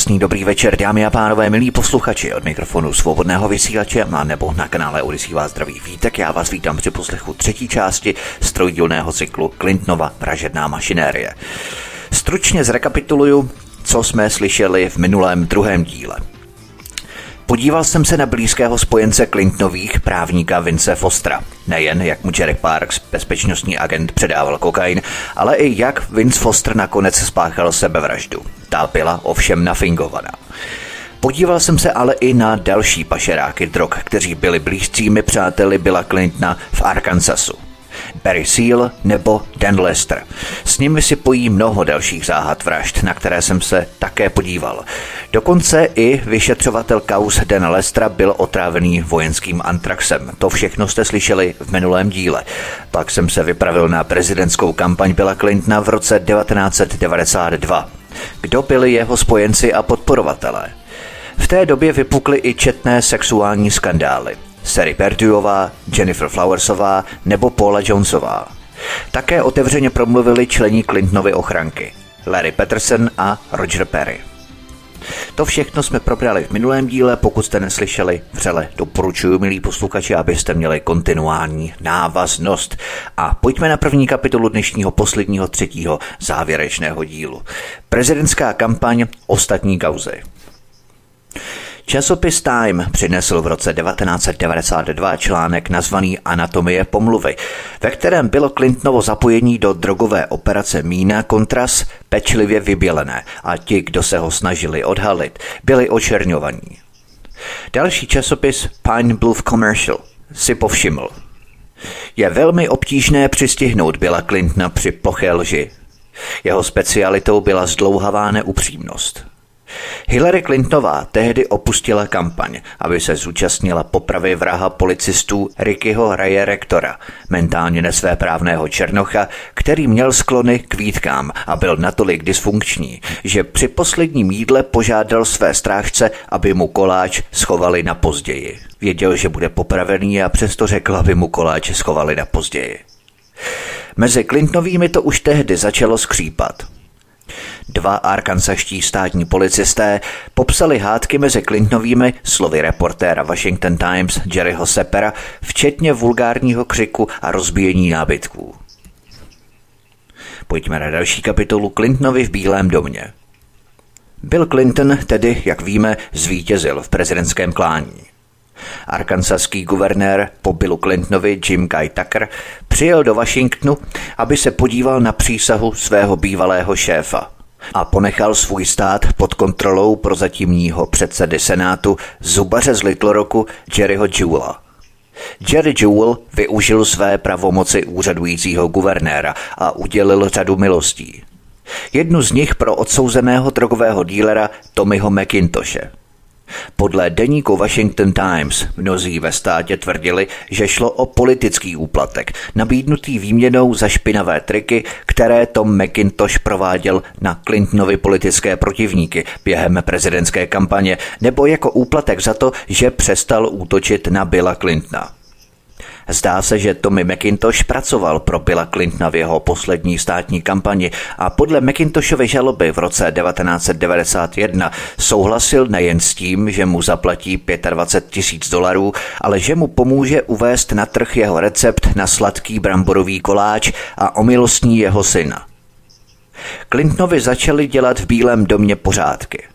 Krásný dobrý večer, dámy a pánové, milí posluchači od mikrofonu svobodného vysílače a nebo na kanále Odisí vás zdraví vítek. Já vás vítám při poslechu třetí části strojdílného cyklu Clintnova Vražedná mašinérie. Stručně zrekapituluju, co jsme slyšeli v minulém druhém díle. Podíval jsem se na blízkého spojence Clintonových právníka Vince Fostra. Nejen jak mu Jerry Parks, bezpečnostní agent, předával kokain, ale i jak Vince Foster nakonec spáchal sebevraždu. Ta byla ovšem nafingovaná. Podíval jsem se ale i na další pašeráky drog, kteří byli blízcími přáteli Billa Clintona v Arkansasu. Barry Seal nebo Dan Lester. S nimi si pojí mnoho dalších záhad vražd, na které jsem se také podíval. Dokonce i vyšetřovatel kaus Dan Lestera byl otrávený vojenským antraxem. To všechno jste slyšeli v minulém díle. Pak jsem se vypravil na prezidentskou kampaň Billa Clintona v roce 1992. Kdo byli jeho spojenci a podporovatelé? V té době vypukly i četné sexuální skandály. Sari Perduová, Jennifer Flowersová nebo Paula Jonesová. Také otevřeně promluvili člení Clintonovy ochranky Larry Peterson a Roger Perry. To všechno jsme probrali v minulém díle, pokud jste neslyšeli, vřele doporučuji, milí posluchači, abyste měli kontinuální návaznost. A pojďme na první kapitolu dnešního posledního třetího závěrečného dílu. Prezidentská kampaň Ostatní kauzy. Časopis Time přinesl v roce 1992 článek nazvaný Anatomie pomluvy, ve kterém bylo Clintonovo zapojení do drogové operace Mína Kontras pečlivě vybělené a ti, kdo se ho snažili odhalit, byli očerňovaní. Další časopis Pine Bluff Commercial si povšiml. Je velmi obtížné přistihnout Billa Clintona při ploché lži. Jeho specialitou byla zdlouhavá neupřímnost. Hillary Clintonová tehdy opustila kampaň, aby se zúčastnila popravy vraha policistů Rickyho Raye Rektora, mentálně nesvéprávného černocha, který měl sklony k výtkám a byl natolik dysfunkční, že při posledním jídle požádal své strážce, aby mu koláč schovali na později. Věděl, že bude popravený a přesto řekl, aby mu koláč schovali na později. Mezi Clintonovými to už tehdy začalo skřípat. Dva arkansaští státní policisté popsali hádky mezi Clintonovými slovy reportéra Washington Times Jerryho Sepera, včetně vulgárního křiku a rozbíjení nábytků. Pojďme na další kapitolu Clintonovi v Bílém domě. Bill Clinton tedy, jak víme, zvítězil v prezidentském klání. Arkansaský guvernér po Billu Clintonovi Jim Guy Tucker přijel do Washingtonu, aby se podíval na přísahu svého bývalého šéfa a ponechal svůj stát pod kontrolou prozatímního předsedy Senátu zubaře z Little Rocku Jerryho Jewella. Jerry Jewell využil své pravomoci úřadujícího guvernéra a udělil řadu milostí. Jednu z nich pro odsouzeného drogového dílera Tommyho McIntoshe. Podle deníku Washington Times mnozí ve státě tvrdili, že šlo o politický úplatek, nabídnutý výměnou za špinavé triky, které Tom McIntosh prováděl na Clintonovi politické protivníky během prezidentské kampaně, nebo jako úplatek za to, že přestal útočit na Billa Clintona. Zdá se, že Tommy McIntosh pracoval pro Billa Clintona v jeho poslední státní kampani a podle McIntoshovy žaloby v roce 1991 souhlasil nejen s tím, že mu zaplatí 25 tisíc dolarů, ale že mu pomůže uvést na trh jeho recept na sladký bramborový koláč a omilostní jeho syna. Clintonovi začali dělat v Bílém domě pořádky.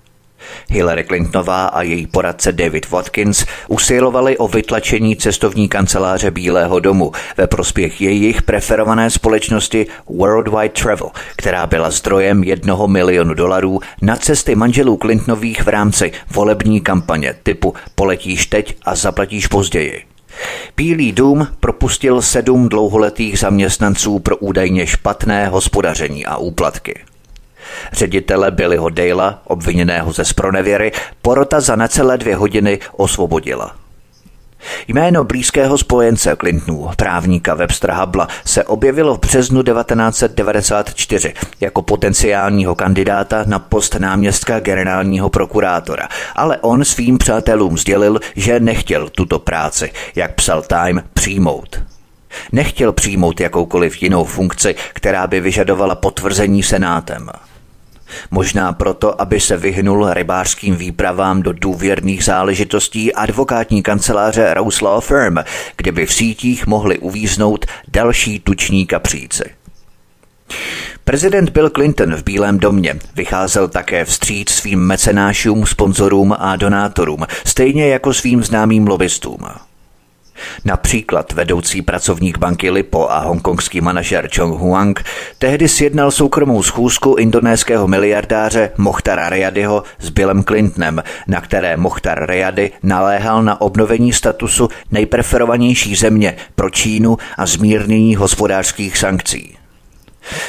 Hillary Clintonová a její poradce David Watkins usilovali o vytlačení cestovní kanceláře Bílého domu ve prospěch jejich preferované společnosti Worldwide Travel, která byla zdrojem jednoho milionu dolarů na cesty manželů Clintonových v rámci volební kampaně typu poletíš teď a zaplatíš později. Bílý dům propustil sedm dlouholetých zaměstnanců pro údajně špatné hospodaření a úplatky. Ředitele Billyho Dale, obviněného ze spronevěry, porota za necelé dvě hodiny osvobodila. Jméno blízkého spojence Clintonů, právníka Webstera Habla, se objevilo v březnu 1994 jako potenciálního kandidáta na post náměstka generálního prokurátora, ale on svým přátelům sdělil, že nechtěl tuto práci, jak psal Time, přijmout. Nechtěl přijmout jakoukoliv jinou funkci, která by vyžadovala potvrzení senátem. Možná proto, aby se vyhnul rybářským výpravám do důvěrných záležitostí advokátní kanceláře Rose Law Firm, kde by v sítích mohli uvíznout další tuční kapříci. Prezident Bill Clinton v Bílém domě vycházel také vstříc svým mecenášům, sponzorům a donátorům, stejně jako svým známým lobbystům. Například vedoucí pracovník banky Lipo a hongkongský manažer Chong Huang tehdy sjednal soukromou schůzku indonéského miliardáře Mohtara Rayadiho s Billem Clintonem, na které Mohtar Rayadi naléhal na obnovení statusu nejpreferovanější země pro Čínu a zmírnění hospodářských sankcí.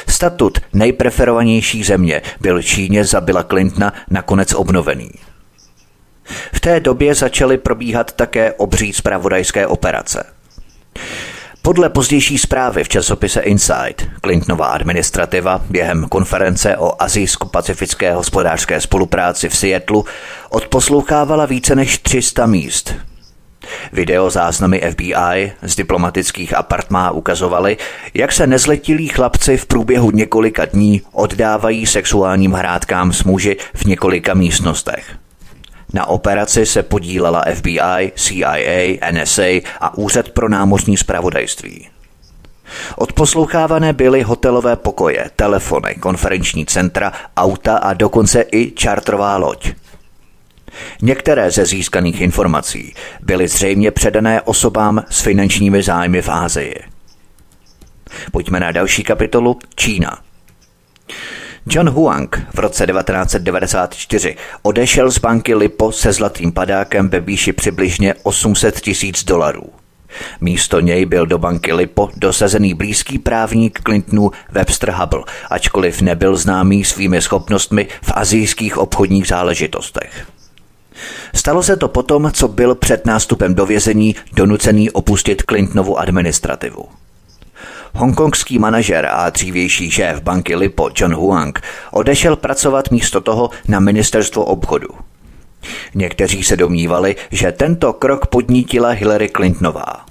Statut nejpreferovanější země byl Číně za Billa Clintona nakonec obnovený. V té době začaly probíhat také obří zpravodajské operace. Podle pozdější zprávy v časopise Insight Clintonová administrativa během konference o azijsko-pacifické hospodářské spolupráci v Seattlu odposlouchávala více než 300 míst. Video záznamy FBI z diplomatických apartmá ukazovaly, jak se nezletilí chlapci v průběhu několika dní oddávají sexuálním hrádkám s muži v několika místnostech. Na operaci se podílela FBI, CIA, NSA a Úřad pro námořní spravodajství. Odposlouchávané byly hotelové pokoje, telefony, konferenční centra, auta a dokonce i čartrová loď. Některé ze získaných informací byly zřejmě předané osobám s finančními zájmy v Ázii. Pojďme na další kapitolu Čína. John Huang v roce 1994 odešel z banky Lipo se zlatým padákem ve výši přibližně 800 tisíc dolarů. Místo něj byl do banky Lipo dosazený blízký právník Clintonu Webster Hubble, ačkoliv nebyl známý svými schopnostmi v azijských obchodních záležitostech. Stalo se to potom, co byl před nástupem do vězení donucený opustit Clintonovu administrativu. Hongkongský manažer a dřívější šéf banky Lipo John Huang odešel pracovat místo toho na ministerstvo obchodu. Někteří se domnívali, že tento krok podnítila Hillary Clintonová.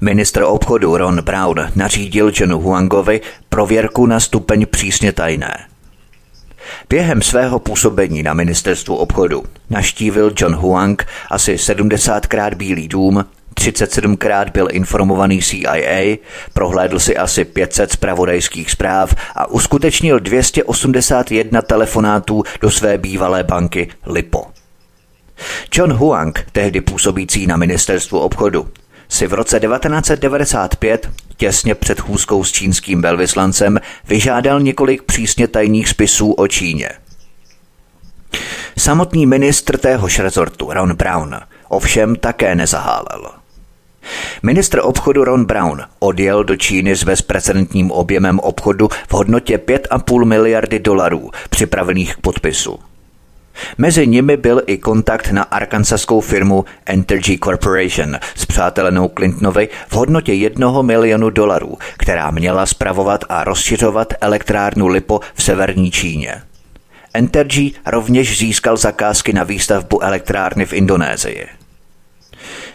Ministr obchodu Ron Brown nařídil Johnu Huangovi prověrku na stupeň přísně tajné. Během svého působení na ministerstvu obchodu naštívil John Huang asi 70krát Bílý dům, 37krát byl informovaný CIA, prohlédl si asi 500 zpravodajských zpráv a uskutečnil 281 telefonátů do své bývalé banky Lipo. John Huang, tehdy působící na ministerstvu obchodu, si v roce 1995, těsně před chůzkou s čínským velvyslancem, vyžádal několik přísně tajných spisů o Číně. Samotný ministr téhož rezortu, Ron Brown, ovšem také nezahálel. Ministr obchodu Ron Brown odjel do Číny s bezprecedentním objemem obchodu v hodnotě 5,5 miliardy dolarů připravených k podpisu. Mezi nimi byl i kontakt na arkansaskou firmu Entergy Corporation s přátelenou Clintonovi v hodnotě jednoho milionu dolarů, která měla spravovat a rozšiřovat elektrárnu Lipo v severní Číně. Entergy rovněž získal zakázky na výstavbu elektrárny v Indonésii.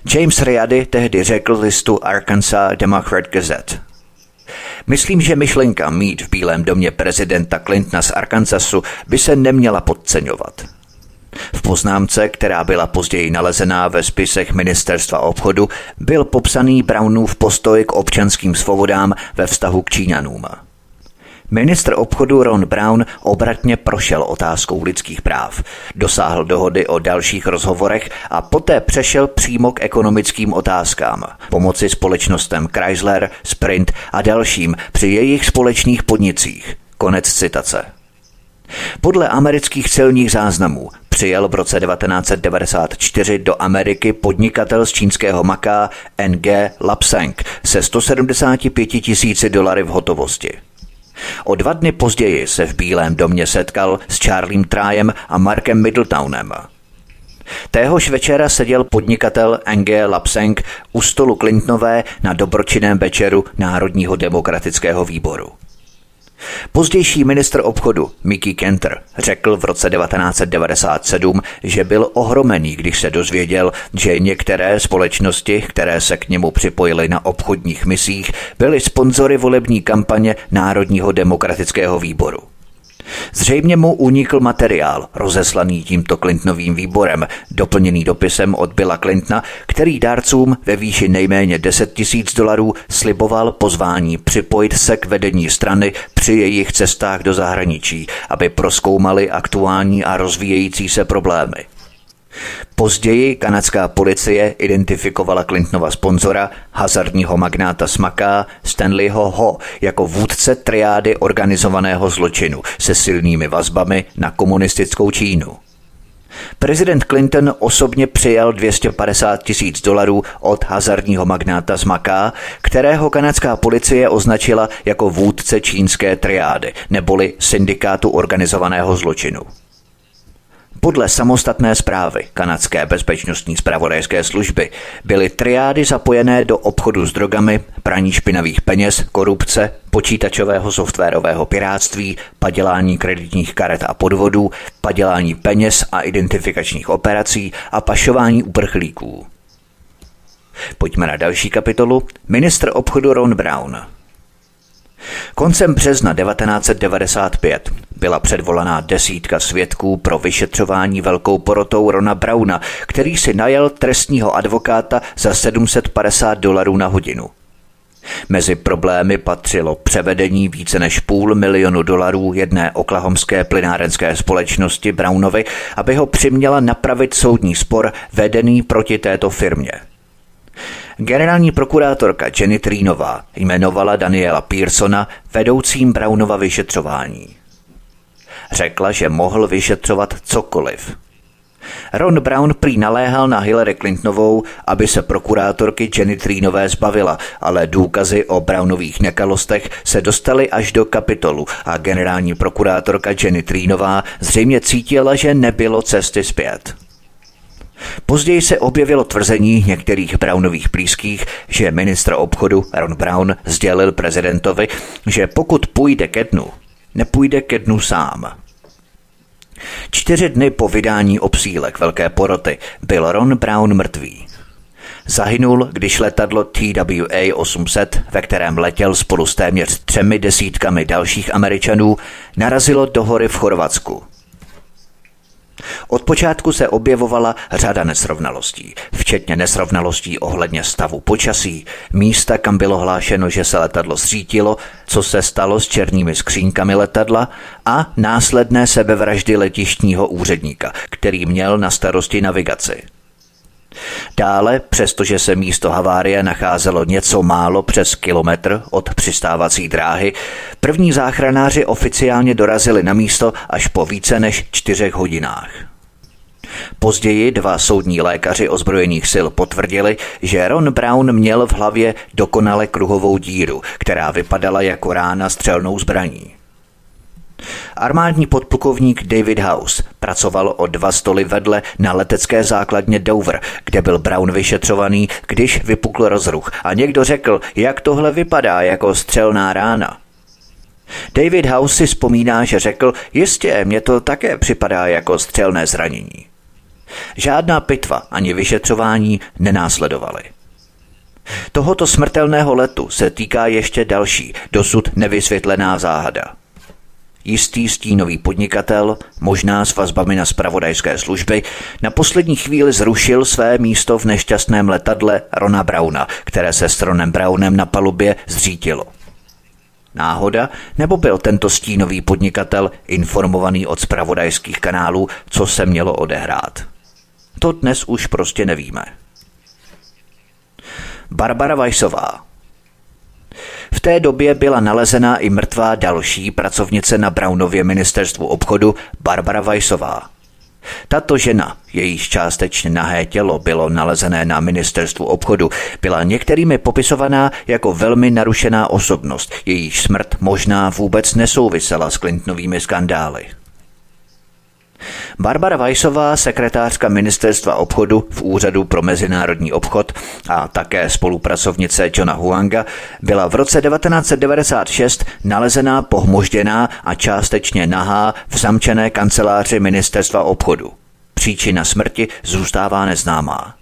James Riady tehdy řekl listu Arkansas Democrat Gazette. Myslím, že myšlenka mít v Bílém domě prezidenta Clintona z Arkansasu by se neměla podceňovat. V poznámce, která byla později nalezená ve spisech Ministerstva obchodu, byl popsaný Brownův postoj k občanským svobodám ve vztahu k Číňanům. Ministr obchodu Ron Brown obratně prošel otázkou lidských práv, dosáhl dohody o dalších rozhovorech a poté přešel přímo k ekonomickým otázkám, pomoci společnostem Chrysler, Sprint a dalším při jejich společných podnicích. Konec citace. Podle amerických celních záznamů přijel v roce 1994 do Ameriky podnikatel z čínského Maká NG Lapseng se 175 tisíci dolary v hotovosti. O dva dny později se v Bílém domě setkal s Charliem Trájem a Markem Middletownem. Téhož večera seděl podnikatel N.G. Lapseng u stolu Clintonové na dobročinném večeru Národního demokratického výboru. Pozdější ministr obchodu Mickey Kenter řekl v roce 1997, že byl ohromený, když se dozvěděl, že některé společnosti, které se k němu připojily na obchodních misích, byly sponzory volební kampaně Národního demokratického výboru. Zřejmě mu unikl materiál, rozeslaný tímto Clintonovým výborem, doplněný dopisem od Billa Clintona, který dárcům ve výši nejméně 10 tisíc dolarů sliboval pozvání připojit se k vedení strany při jejich cestách do zahraničí, aby proskoumali aktuální a rozvíjející se problémy. Později kanadská policie identifikovala Clintonova sponzora, hazardního magnáta Smaka Stanleyho Ho, jako vůdce triády organizovaného zločinu se silnými vazbami na komunistickou Čínu. Prezident Clinton osobně přijal 250 tisíc dolarů od hazardního magnáta z Maká, kterého kanadská policie označila jako vůdce čínské triády, neboli syndikátu organizovaného zločinu. Podle samostatné zprávy kanadské bezpečnostní zpravodajské služby byly triády zapojené do obchodu s drogami, praní špinavých peněz, korupce, počítačového softwarového piráctví, padělání kreditních karet a podvodů, padělání peněz a identifikačních operací a pašování uprchlíků. Pojďme na další kapitolu. Ministr obchodu Ron Brown – Koncem března 1995 byla předvolaná desítka svědků pro vyšetřování velkou porotou Rona Brauna, který si najel trestního advokáta za 750 dolarů na hodinu. Mezi problémy patřilo převedení více než půl milionu dolarů jedné oklahomské plynárenské společnosti Brownovi, aby ho přiměla napravit soudní spor vedený proti této firmě – Generální prokurátorka Jenny Trínová jmenovala Daniela Pearsona vedoucím Brownova vyšetřování. Řekla, že mohl vyšetřovat cokoliv. Ron Brown prý naléhal na Hillary Clintonovou, aby se prokurátorky Jenny Trínové zbavila, ale důkazy o Brownových nekalostech se dostaly až do kapitolu a generální prokurátorka Jenny Trínová zřejmě cítila, že nebylo cesty zpět. Později se objevilo tvrzení některých Brownových blízkých, že ministr obchodu Ron Brown sdělil prezidentovi, že pokud půjde ke dnu, nepůjde ke dnu sám. Čtyři dny po vydání obsílek velké poroty byl Ron Brown mrtvý. Zahynul, když letadlo TWA 800, ve kterém letěl spolu s téměř třemi desítkami dalších Američanů, narazilo do hory v Chorvatsku. Od počátku se objevovala řada nesrovnalostí, včetně nesrovnalostí ohledně stavu počasí, místa, kam bylo hlášeno, že se letadlo zřítilo, co se stalo s černými skřínkami letadla a následné sebevraždy letištního úředníka, který měl na starosti navigaci. Dále, přestože se místo havárie nacházelo něco málo přes kilometr od přistávací dráhy, první záchranáři oficiálně dorazili na místo až po více než čtyřech hodinách. Později dva soudní lékaři ozbrojených sil potvrdili, že Ron Brown měl v hlavě dokonale kruhovou díru, která vypadala jako rána střelnou zbraní. Armádní podplukovník David House pracoval o dva stoly vedle na letecké základně Dover, kde byl Brown vyšetřovaný, když vypukl rozruch a někdo řekl, jak tohle vypadá jako střelná rána. David House si vzpomíná, že řekl, jistě, mně to také připadá jako střelné zranění. Žádná pitva ani vyšetřování nenásledovaly. Tohoto smrtelného letu se týká ještě další, dosud nevysvětlená záhada – Jistý stínový podnikatel, možná s vazbami na spravodajské služby, na poslední chvíli zrušil své místo v nešťastném letadle Rona Brauna, které se s Ronem Brownem na palubě zřítilo. Náhoda, nebo byl tento stínový podnikatel informovaný od spravodajských kanálů, co se mělo odehrát? To dnes už prostě nevíme. Barbara Weissová. V té době byla nalezena i mrtvá další pracovnice na Brownově ministerstvu obchodu Barbara Weissová. Tato žena, jejíž částečně nahé tělo bylo nalezené na ministerstvu obchodu, byla některými popisovaná jako velmi narušená osobnost, jejíž smrt možná vůbec nesouvisela s Clintonovými skandály. Barbara Weissová, sekretářka ministerstva obchodu v Úřadu pro mezinárodní obchod a také spolupracovnice Johna Huanga, byla v roce 1996 nalezená pohmožděná a částečně nahá v zamčené kanceláři ministerstva obchodu. Příčina smrti zůstává neznámá.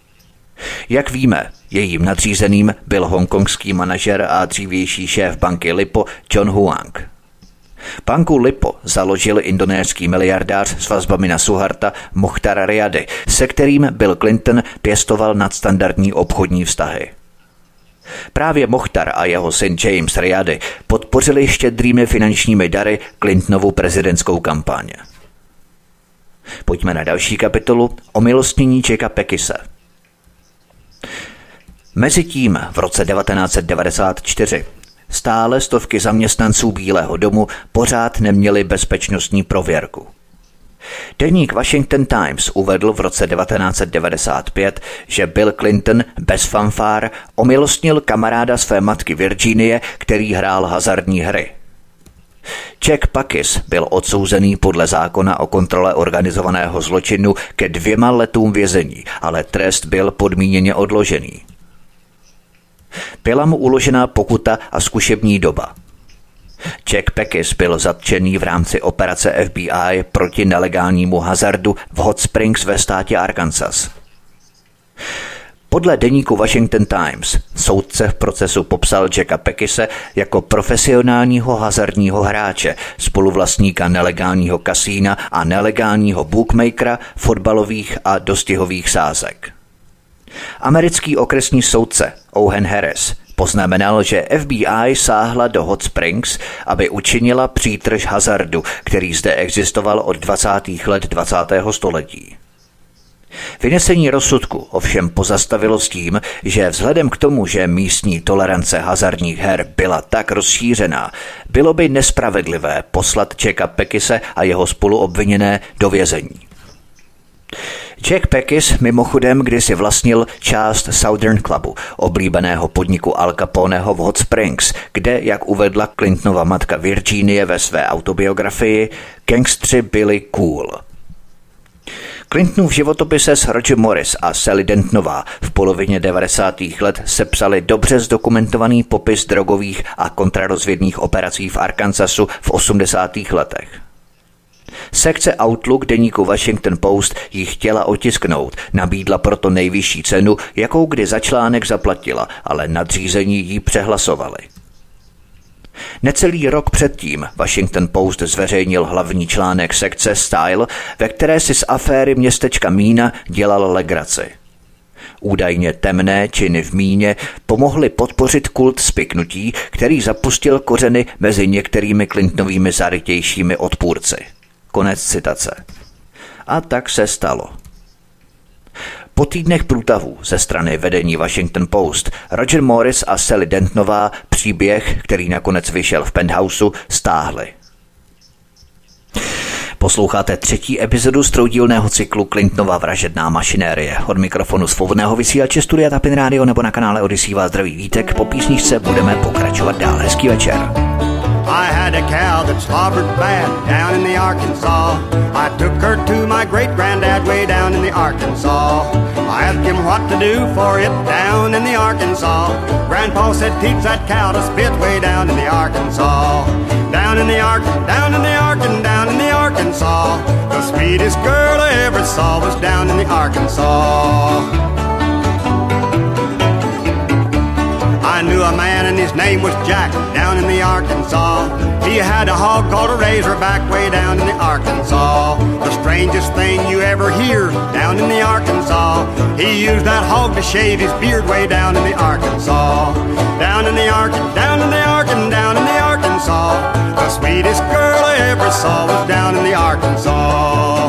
Jak víme, jejím nadřízeným byl hongkongský manažer a dřívější šéf banky Lipo John Huang. Banku Lipo založil indonéský miliardář s vazbami na Suharta Mokhtar Riady, se kterým Bill Clinton pěstoval nadstandardní obchodní vztahy. Právě Mokhtar a jeho syn James Riady podpořili štědrými finančními dary Clintonovu prezidentskou kampaně. Pojďme na další kapitolu o milostnění Jacka Pekise. Mezitím v roce 1994 Stále stovky zaměstnanců Bílého domu pořád neměli bezpečnostní prověrku. Deník Washington Times uvedl v roce 1995, že Bill Clinton bez fanfár omilostnil kamaráda své matky Virginie, který hrál hazardní hry. Jack Pakis byl odsouzený podle zákona o kontrole organizovaného zločinu ke dvěma letům vězení, ale trest byl podmíněně odložený. Byla mu uložená pokuta a zkušební doba. Jack Pekis byl zatčený v rámci operace FBI proti nelegálnímu hazardu v Hot Springs ve státě Arkansas. Podle deníku Washington Times soudce v procesu popsal Jacka Pekise jako profesionálního hazardního hráče, spoluvlastníka nelegálního kasína a nelegálního bookmakera, fotbalových a dostihových sázek. Americký okresní soudce Owen Harris poznamenal, že FBI sáhla do Hot Springs, aby učinila přítrž hazardu, který zde existoval od 20. let 20. století. Vynesení rozsudku ovšem pozastavilo s tím, že vzhledem k tomu, že místní tolerance hazardních her byla tak rozšířená, bylo by nespravedlivé poslat Čeka Pekise a jeho spoluobviněné do vězení. Jack Pekis mimochodem kdysi vlastnil část Southern Clubu, oblíbeného podniku Al Caponeho v Hot Springs, kde, jak uvedla Clintonova matka Virginie ve své autobiografii, gangstři byli cool. Clintonův životopise s Roger Morris a Sally Dentnová v polovině 90. let sepsali dobře zdokumentovaný popis drogových a kontrarozvědných operací v Arkansasu v 80. letech. Sekce Outlook deníku Washington Post ji chtěla otisknout, nabídla proto nejvyšší cenu, jakou kdy za článek zaplatila, ale nadřízení ji přehlasovali. Necelý rok předtím Washington Post zveřejnil hlavní článek sekce Style, ve které si z aféry městečka Mína dělal legraci. Údajně temné činy v míně pomohly podpořit kult spiknutí, který zapustil kořeny mezi některými Clintonovými zarytějšími odpůrci. Konec citace. A tak se stalo. Po týdnech průtahů ze strany vedení Washington Post Roger Morris a Sally Dentnová příběh, který nakonec vyšel v Penthouseu, stáhli. Posloucháte třetí epizodu stroudílného cyklu Clintonova vražedná mašinérie. Od mikrofonu svobodného vysílače Studia Tapin Radio nebo na kanále Odisí vás zdraví vítek. Po písničce budeme pokračovat dál. Hezký večer. I had a cow that slobbered bad down in the Arkansas. I took her to my great granddad way down in the Arkansas. I asked him what to do for it down in the Arkansas. Grandpa said, teach that cow to spit way down in the Arkansas. Down in the Ark, down in the Arkan, down in the Arkansas. The sweetest girl I ever saw was down in the Arkansas. Knew a man and his name was Jack down in the Arkansas. He had a hog called a razorback way down in the Arkansas. The strangest thing you ever hear down in the Arkansas. He used that hog to shave his beard way down in the Arkansas. Down in the Ark, down in the Ark, down in the Arkansas. The sweetest girl I ever saw was down in the Arkansas.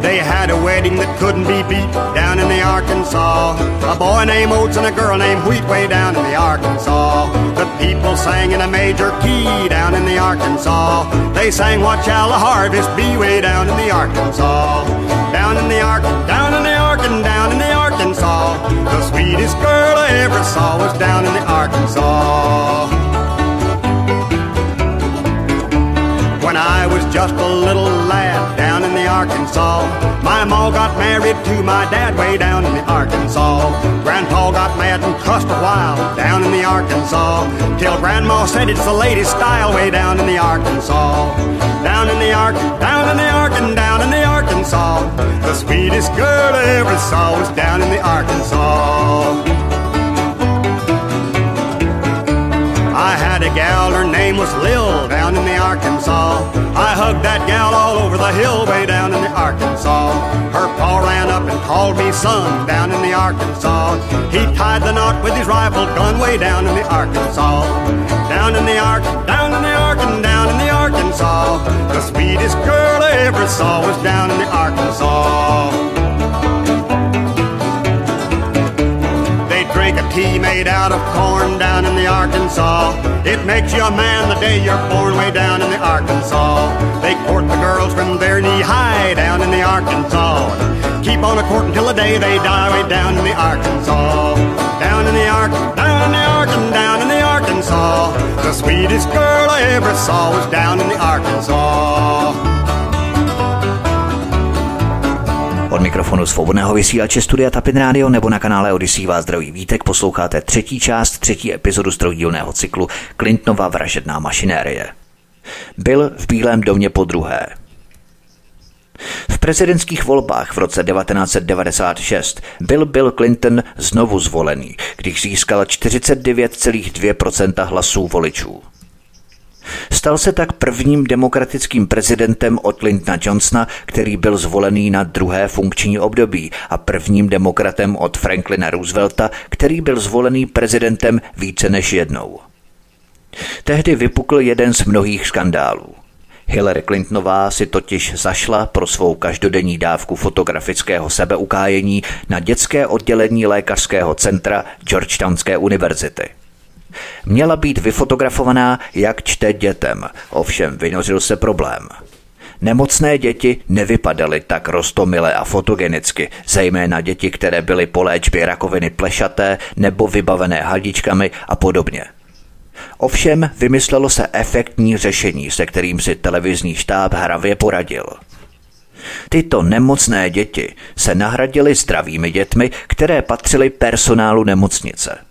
They had a wedding that couldn't be beat the Arkansas. A boy named Oates and a girl named Wheat way down in the Arkansas. The people sang in a major key down in the Arkansas. They sang What Shall the Harvest Be way down in the Arkansas. Down in the Ark, down in the Ark, and down in the Arkansas. The sweetest girl I ever saw was down in the Arkansas. When I was just a little Arkansas. My ma got married to my dad way down in the Arkansas. Grandpa got mad and cussed a while down in the Arkansas. Till Grandma said it's the latest style way down in the Arkansas. Down in the Ark, down in the Ark, and down in the Arkansas. The sweetest girl I ever saw was down in the Arkansas. I had a gal, her name was Lil, down in the Arkansas. I hugged that gal all over the hill, way down in the Arkansas. Her pa ran up and called me son, down in the Arkansas. He tied the knot with his rifle gun, way down in the Arkansas. Down in the Ark, down in the Ark, and down in the Arkansas. The sweetest girl I ever saw was down in the Arkansas. Tea made out of corn down in the Arkansas. It makes you a man the day you're born way down in the Arkansas. They court the girls from their knee high down in the Arkansas. Keep on a court until the day they die way down in the Arkansas. Down in the Ark, down in the Ark, down in the Arkansas. The sweetest girl I ever saw was down in the Arkansas. Od mikrofonu svobodného vysílače Studia Tapin Radio nebo na kanále Odisí vás zdraví vítek posloucháte třetí část, třetí epizodu strojdílného cyklu Clintonova vražedná mašinérie. Byl v Bílém domě po druhé. V prezidentských volbách v roce 1996 byl Bill Clinton znovu zvolený, když získal 49,2% hlasů voličů. Stal se tak prvním demokratickým prezidentem od Lyndona Johnsona, který byl zvolený na druhé funkční období a prvním demokratem od Franklina Roosevelta, který byl zvolený prezidentem více než jednou. Tehdy vypukl jeden z mnohých skandálů. Hillary Clintonová si totiž zašla pro svou každodenní dávku fotografického sebeukájení na dětské oddělení lékařského centra Georgetownské univerzity. Měla být vyfotografovaná, jak čte dětem, ovšem vynořil se problém. Nemocné děti nevypadaly tak rostomile a fotogenicky, zejména děti, které byly po léčbě rakoviny plešaté nebo vybavené hadičkami a podobně. Ovšem vymyslelo se efektní řešení, se kterým si televizní štáb hravě poradil. Tyto nemocné děti se nahradily zdravými dětmi, které patřily personálu nemocnice –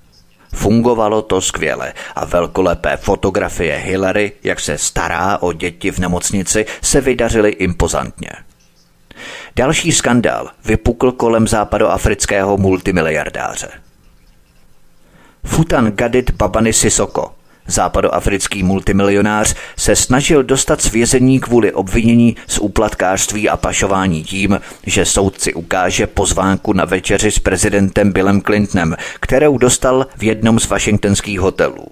Fungovalo to skvěle a velkolepé fotografie Hillary, jak se stará o děti v nemocnici, se vydařily impozantně. Další skandál vypukl kolem západoafrického multimiliardáře. Futan Gadit Babani Sisoko, Západoafrický multimilionář se snažil dostat z vězení kvůli obvinění z úplatkářství a pašování tím, že soudci ukáže pozvánku na večeři s prezidentem Billem Clintonem, kterou dostal v jednom z washingtonských hotelů.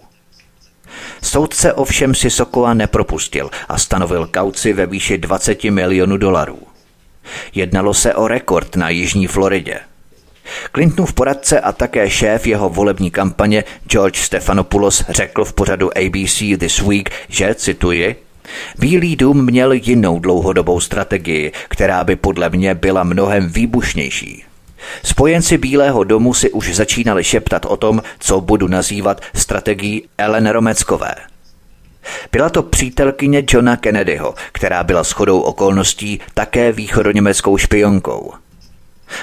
Soudce ovšem si Sokola nepropustil a stanovil kauci ve výši 20 milionů dolarů. Jednalo se o rekord na Jižní Floridě – Clintonův poradce a také šéf jeho volební kampaně George Stephanopoulos řekl v pořadu ABC This Week, že, cituji, Bílý dům měl jinou dlouhodobou strategii, která by podle mě byla mnohem výbušnější. Spojenci Bílého domu si už začínali šeptat o tom, co budu nazývat strategií Ellen Romeckové. Byla to přítelkyně Johna Kennedyho, která byla shodou okolností také východoněmeckou špionkou –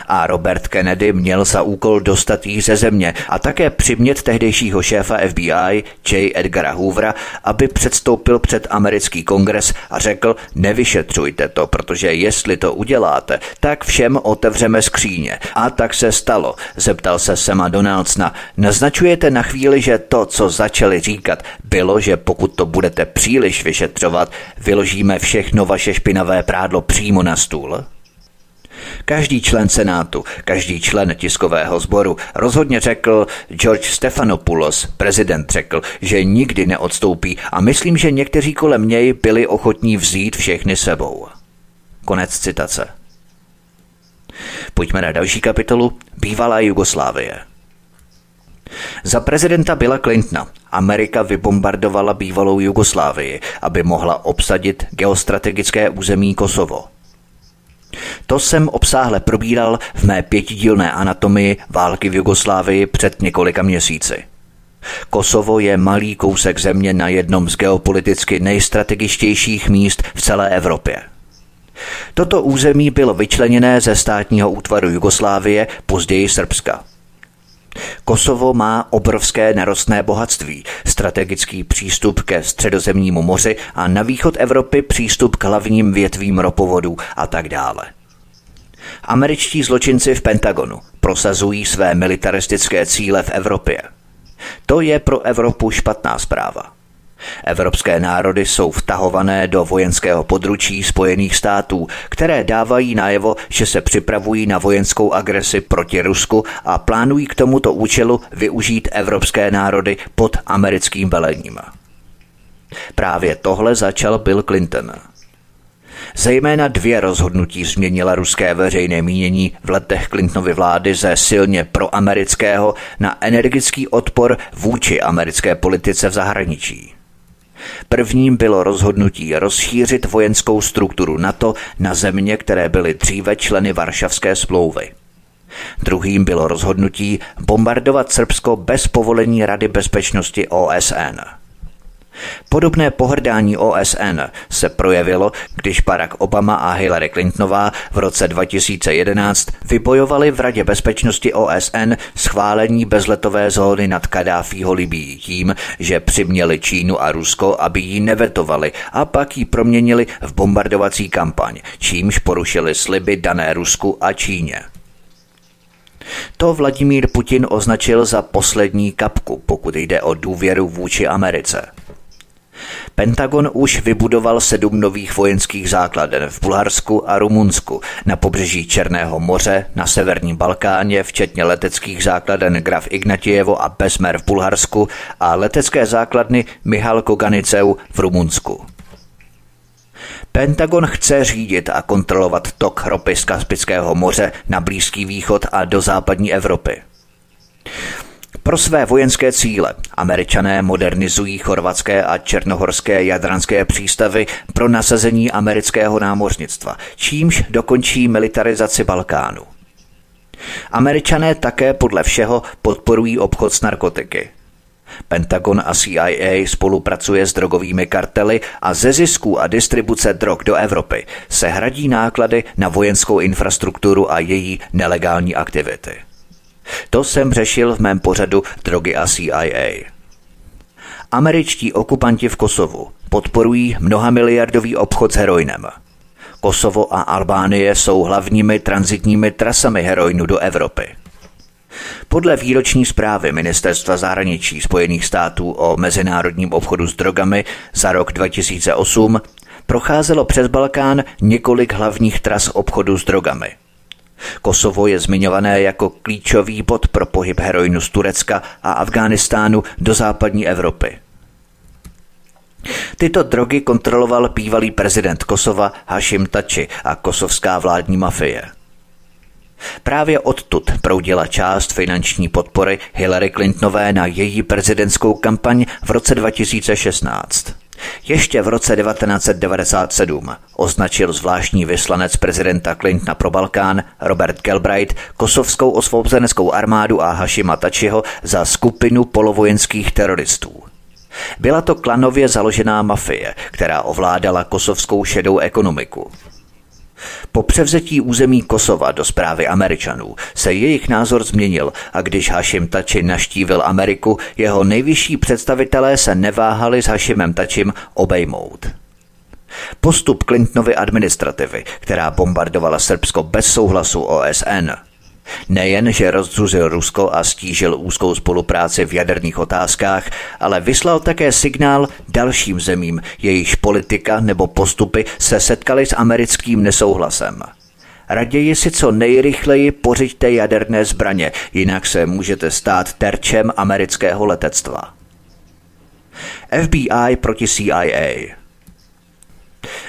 a Robert Kennedy měl za úkol dostat jí ze země a také přimět tehdejšího šéfa FBI J. Edgara Hoovera, aby předstoupil před americký kongres a řekl, nevyšetřujte to, protože jestli to uděláte, tak všem otevřeme skříně. A tak se stalo, zeptal se Sema Donaldsna. Naznačujete na chvíli, že to, co začali říkat, bylo, že pokud to budete příliš vyšetřovat, vyložíme všechno vaše špinavé prádlo přímo na stůl? Každý člen Senátu, každý člen tiskového sboru rozhodně řekl, George Stephanopoulos, prezident, řekl, že nikdy neodstoupí a myslím, že někteří kolem něj byli ochotní vzít všechny sebou. Konec citace. Pojďme na další kapitolu. Bývalá Jugoslávie. Za prezidenta Billa Clintona Amerika vybombardovala bývalou Jugoslávii, aby mohla obsadit geostrategické území Kosovo. To jsem obsáhle probíral v mé pětidílné anatomii války v Jugoslávii před několika měsíci. Kosovo je malý kousek země na jednom z geopoliticky nejstrategičtějších míst v celé Evropě. Toto území bylo vyčleněné ze státního útvaru Jugoslávie, později Srbska. Kosovo má obrovské nerostné bohatství, strategický přístup ke středozemnímu moři a na východ Evropy přístup k hlavním větvím ropovodů a tak dále. Američtí zločinci v Pentagonu prosazují své militaristické cíle v Evropě. To je pro Evropu špatná zpráva. Evropské národy jsou vtahované do vojenského područí Spojených států, které dávají najevo, že se připravují na vojenskou agresi proti Rusku a plánují k tomuto účelu využít evropské národy pod americkým velením. Právě tohle začal Bill Clinton. Zejména dvě rozhodnutí změnila ruské veřejné mínění v letech Clintonovy vlády ze silně proamerického na energický odpor vůči americké politice v zahraničí. Prvním bylo rozhodnutí rozšířit vojenskou strukturu NATO na země, které byly dříve členy Varšavské smlouvy. Druhým bylo rozhodnutí bombardovat Srbsko bez povolení Rady bezpečnosti OSN. Podobné pohrdání OSN se projevilo, když Barack Obama a Hillary Clintonová v roce 2011 vybojovali v Radě bezpečnosti OSN schválení bezletové zóny nad Kadáfího Libí tím, že přiměli Čínu a Rusko, aby ji nevetovali a pak ji proměnili v bombardovací kampaň, čímž porušili sliby dané Rusku a Číně. To Vladimír Putin označil za poslední kapku, pokud jde o důvěru vůči Americe. Pentagon už vybudoval sedm nových vojenských základen v Bulharsku a Rumunsku, na pobřeží Černého moře, na severním Balkáně, včetně leteckých základen Graf Ignatievo a Besmer v Bulharsku a letecké základny Michal Koganiceu v Rumunsku. Pentagon chce řídit a kontrolovat tok ropy z Kaspického moře na Blízký východ a do západní Evropy. Pro své vojenské cíle američané modernizují chorvatské a černohorské jadranské přístavy pro nasazení amerického námořnictva, čímž dokončí militarizaci Balkánu. Američané také podle všeho podporují obchod s narkotiky. Pentagon a CIA spolupracuje s drogovými kartely a ze zisků a distribuce drog do Evropy se hradí náklady na vojenskou infrastrukturu a její nelegální aktivity. To jsem řešil v mém pořadu Drogy a CIA. Američtí okupanti v Kosovu podporují mnohamiliardový obchod s heroinem. Kosovo a Albánie jsou hlavními transitními trasami heroinu do Evropy. Podle výroční zprávy Ministerstva zahraničí Spojených států o mezinárodním obchodu s drogami za rok 2008 procházelo přes Balkán několik hlavních tras obchodu s drogami – Kosovo je zmiňované jako klíčový bod pro pohyb heroinu z Turecka a Afghánistánu do západní Evropy. Tyto drogy kontroloval bývalý prezident Kosova Hashim Tači a kosovská vládní mafie. Právě odtud proudila část finanční podpory Hillary Clintonové na její prezidentskou kampaň v roce 2016. Ještě v roce 1997 označil zvláštní vyslanec prezidenta Clintona pro Balkán Robert Galbraith kosovskou osvobozeneckou armádu a Hashima Tačiho za skupinu polovojenských teroristů. Byla to klanově založená mafie, která ovládala kosovskou šedou ekonomiku. Po převzetí území Kosova do zprávy Američanů se jejich názor změnil a když Hashim Tači naštívil Ameriku, jeho nejvyšší představitelé se neváhali s Hashimem Tačim obejmout. Postup Clintonovy administrativy, která bombardovala Srbsko bez souhlasu OSN, Nejen, že rozdružil Rusko a stížil úzkou spolupráci v jaderných otázkách, ale vyslal také signál dalším zemím, jejichž politika nebo postupy se setkaly s americkým nesouhlasem. Raději si co nejrychleji pořiďte jaderné zbraně, jinak se můžete stát terčem amerického letectva. FBI proti CIA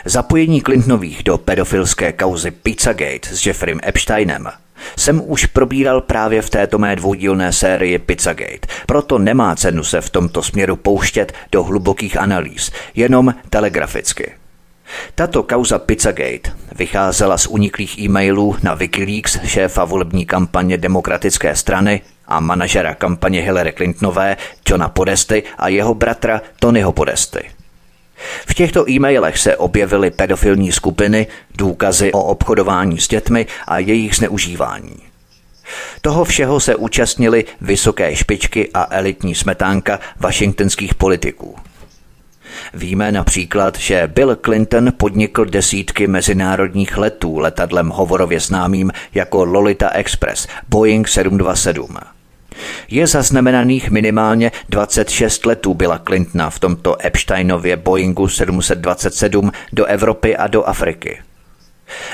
Zapojení Clintonových do pedofilské kauzy Pizzagate s Jeffrem Epsteinem jsem už probíral právě v této mé dvoudílné sérii Pizzagate, proto nemá cenu se v tomto směru pouštět do hlubokých analýz, jenom telegraficky. Tato kauza Pizzagate vycházela z uniklých e-mailů na Wikileaks šéfa volební kampaně demokratické strany a manažera kampaně Hillary Clintonové Johna Podesty a jeho bratra Tonyho Podesty. V těchto e-mailech se objevily pedofilní skupiny, důkazy o obchodování s dětmi a jejich zneužívání. Toho všeho se účastnili vysoké špičky a elitní smetánka washingtonských politiků. Víme například, že Bill Clinton podnikl desítky mezinárodních letů letadlem hovorově známým jako Lolita Express Boeing 727. Je zaznamenaných minimálně 26 letů byla Clintona v tomto Epsteinově Boeingu 727 do Evropy a do Afriky.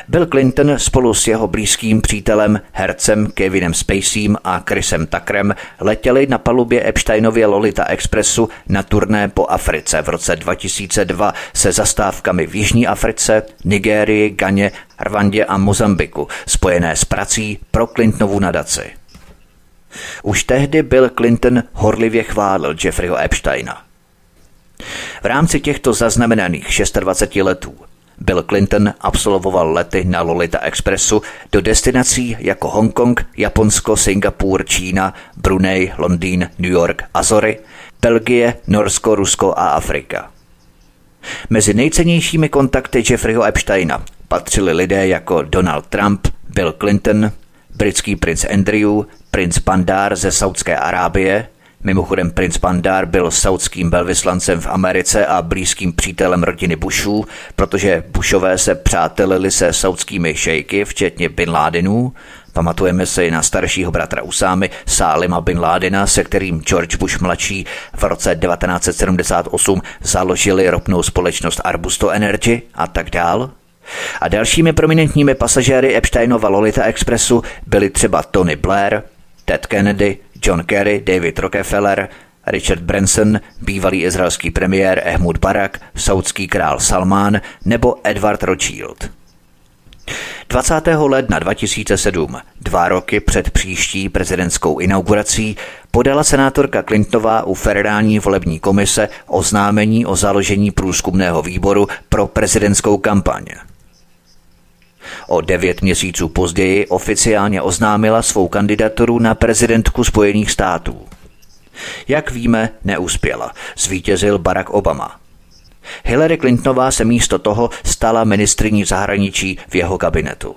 Bill Clinton spolu s jeho blízkým přítelem, hercem Kevinem Spaceyem a Chrisem Tuckerem letěli na palubě Epsteinově Lolita Expressu na turné po Africe v roce 2002 se zastávkami v Jižní Africe, Nigérii, Ganě, Rwandě a Mozambiku, spojené s prací pro Clintonovu nadaci. Už tehdy Bill Clinton horlivě chválil Jeffreyho Epsteina. V rámci těchto zaznamenaných 26 letů Bill Clinton absolvoval lety na Lolita Expressu do destinací jako Hongkong, Japonsko, Singapur, Čína, Brunei, Londýn, New York, Azory, Belgie, Norsko, Rusko a Afrika. Mezi nejcennějšími kontakty Jeffreyho Epsteina patřili lidé jako Donald Trump, Bill Clinton, britský princ Andrew, princ Bandar ze Saudské Arábie, Mimochodem princ Bandar byl saudským velvyslancem v Americe a blízkým přítelem rodiny Bushů, protože Bushové se přátelili se saudskými šejky, včetně Bin Ladenů. Pamatujeme si na staršího bratra Usámy, Sálima Bin Ládena, se kterým George Bush mladší v roce 1978 založili ropnou společnost Arbusto Energy a tak dál. A dalšími prominentními pasažéry Epsteinova Lolita Expressu byli třeba Tony Blair, Ted Kennedy, John Kerry, David Rockefeller, Richard Branson, bývalý izraelský premiér Ehmud Barak, saudský král Salmán nebo Edward Rothschild. 20. ledna 2007, dva roky před příští prezidentskou inaugurací, podala senátorka Clintonová u federální volební komise oznámení o založení průzkumného výboru pro prezidentskou kampaň. O devět měsíců později oficiálně oznámila svou kandidaturu na prezidentku Spojených států. Jak víme, neuspěla. Zvítězil Barack Obama. Hillary Clintonová se místo toho stala ministriní zahraničí v jeho kabinetu.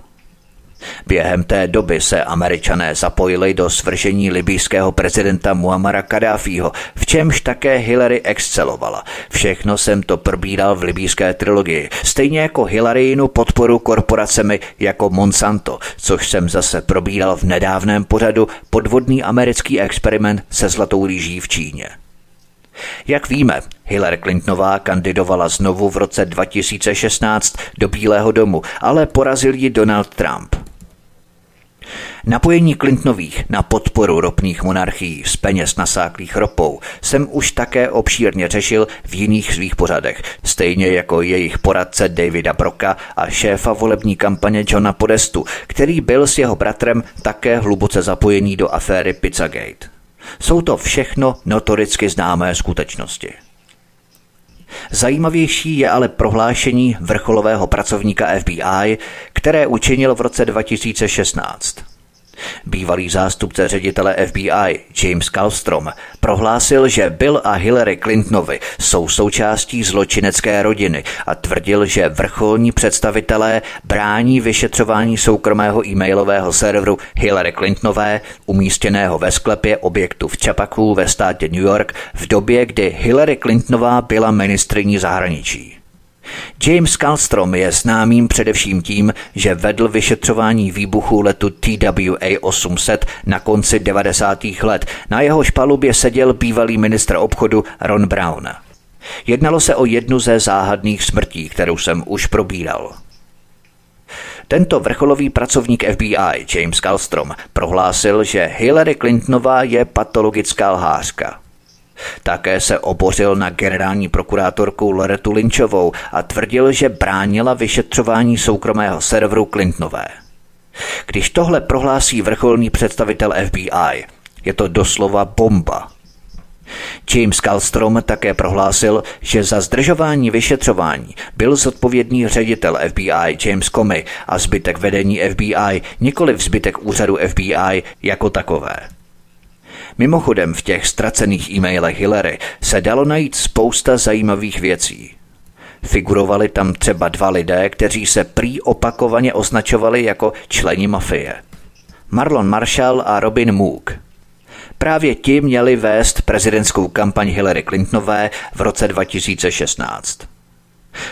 Během té doby se američané zapojili do svržení libýského prezidenta Muamara Kadáfího, v čemž také Hillary excelovala. Všechno jsem to probíral v libýské trilogii, stejně jako Hillaryinu podporu korporacemi jako Monsanto, což jsem zase probíral v nedávném pořadu podvodný americký experiment se zlatou rýží v Číně. Jak víme, Hillary Clintonová kandidovala znovu v roce 2016 do Bílého domu, ale porazil ji Donald Trump. Napojení Clintonových na podporu ropných monarchií z peněz nasáklých ropou jsem už také obšírně řešil v jiných svých pořadech, stejně jako jejich poradce Davida Broka a šéfa volební kampaně Johna Podestu, který byl s jeho bratrem také hluboce zapojený do aféry Pizzagate. Jsou to všechno notoricky známé skutečnosti. Zajímavější je ale prohlášení vrcholového pracovníka FBI, které učinil v roce 2016. Bývalý zástupce ředitele FBI James Kallstrom prohlásil, že Bill a Hillary Clintonovi jsou součástí zločinecké rodiny a tvrdil, že vrcholní představitelé brání vyšetřování soukromého e-mailového serveru Hillary Clintonové, umístěného ve sklepě objektu v Chapaku ve státě New York v době, kdy Hillary Clintonová byla ministriní zahraničí. James Kallstrom je známým především tím, že vedl vyšetřování výbuchu letu TWA-800 na konci 90. let. Na jeho palubě seděl bývalý ministr obchodu Ron Brown. Jednalo se o jednu ze záhadných smrtí, kterou jsem už probíral. Tento vrcholový pracovník FBI, James Kallstrom, prohlásil, že Hillary Clintonová je patologická lhářka. Také se obořil na generální prokurátorku Loretu Lynchovou a tvrdil, že bránila vyšetřování soukromého serveru Clintonové. Když tohle prohlásí vrcholný představitel FBI, je to doslova bomba. James Kallstrom také prohlásil, že za zdržování vyšetřování byl zodpovědný ředitel FBI James Comey a zbytek vedení FBI, nikoli zbytek úřadu FBI jako takové. Mimochodem v těch ztracených e-mailech Hillary se dalo najít spousta zajímavých věcí. Figurovali tam třeba dva lidé, kteří se prý opakovaně označovali jako členi mafie. Marlon Marshall a Robin Mook. Právě ti měli vést prezidentskou kampaň Hillary Clintonové v roce 2016.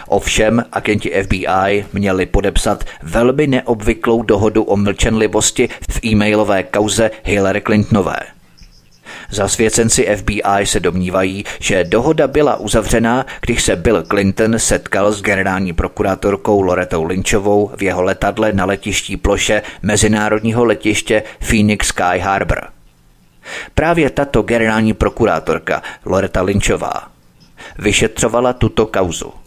Ovšem, agenti FBI měli podepsat velmi neobvyklou dohodu o mlčenlivosti v e-mailové kauze Hillary Clintonové – Zasvěcenci FBI se domnívají, že dohoda byla uzavřená, když se Bill Clinton setkal s generální prokurátorkou Loretou Lynchovou v jeho letadle na letiští ploše mezinárodního letiště Phoenix Sky Harbor. Právě tato generální prokurátorka Loreta Lynchová vyšetřovala tuto kauzu.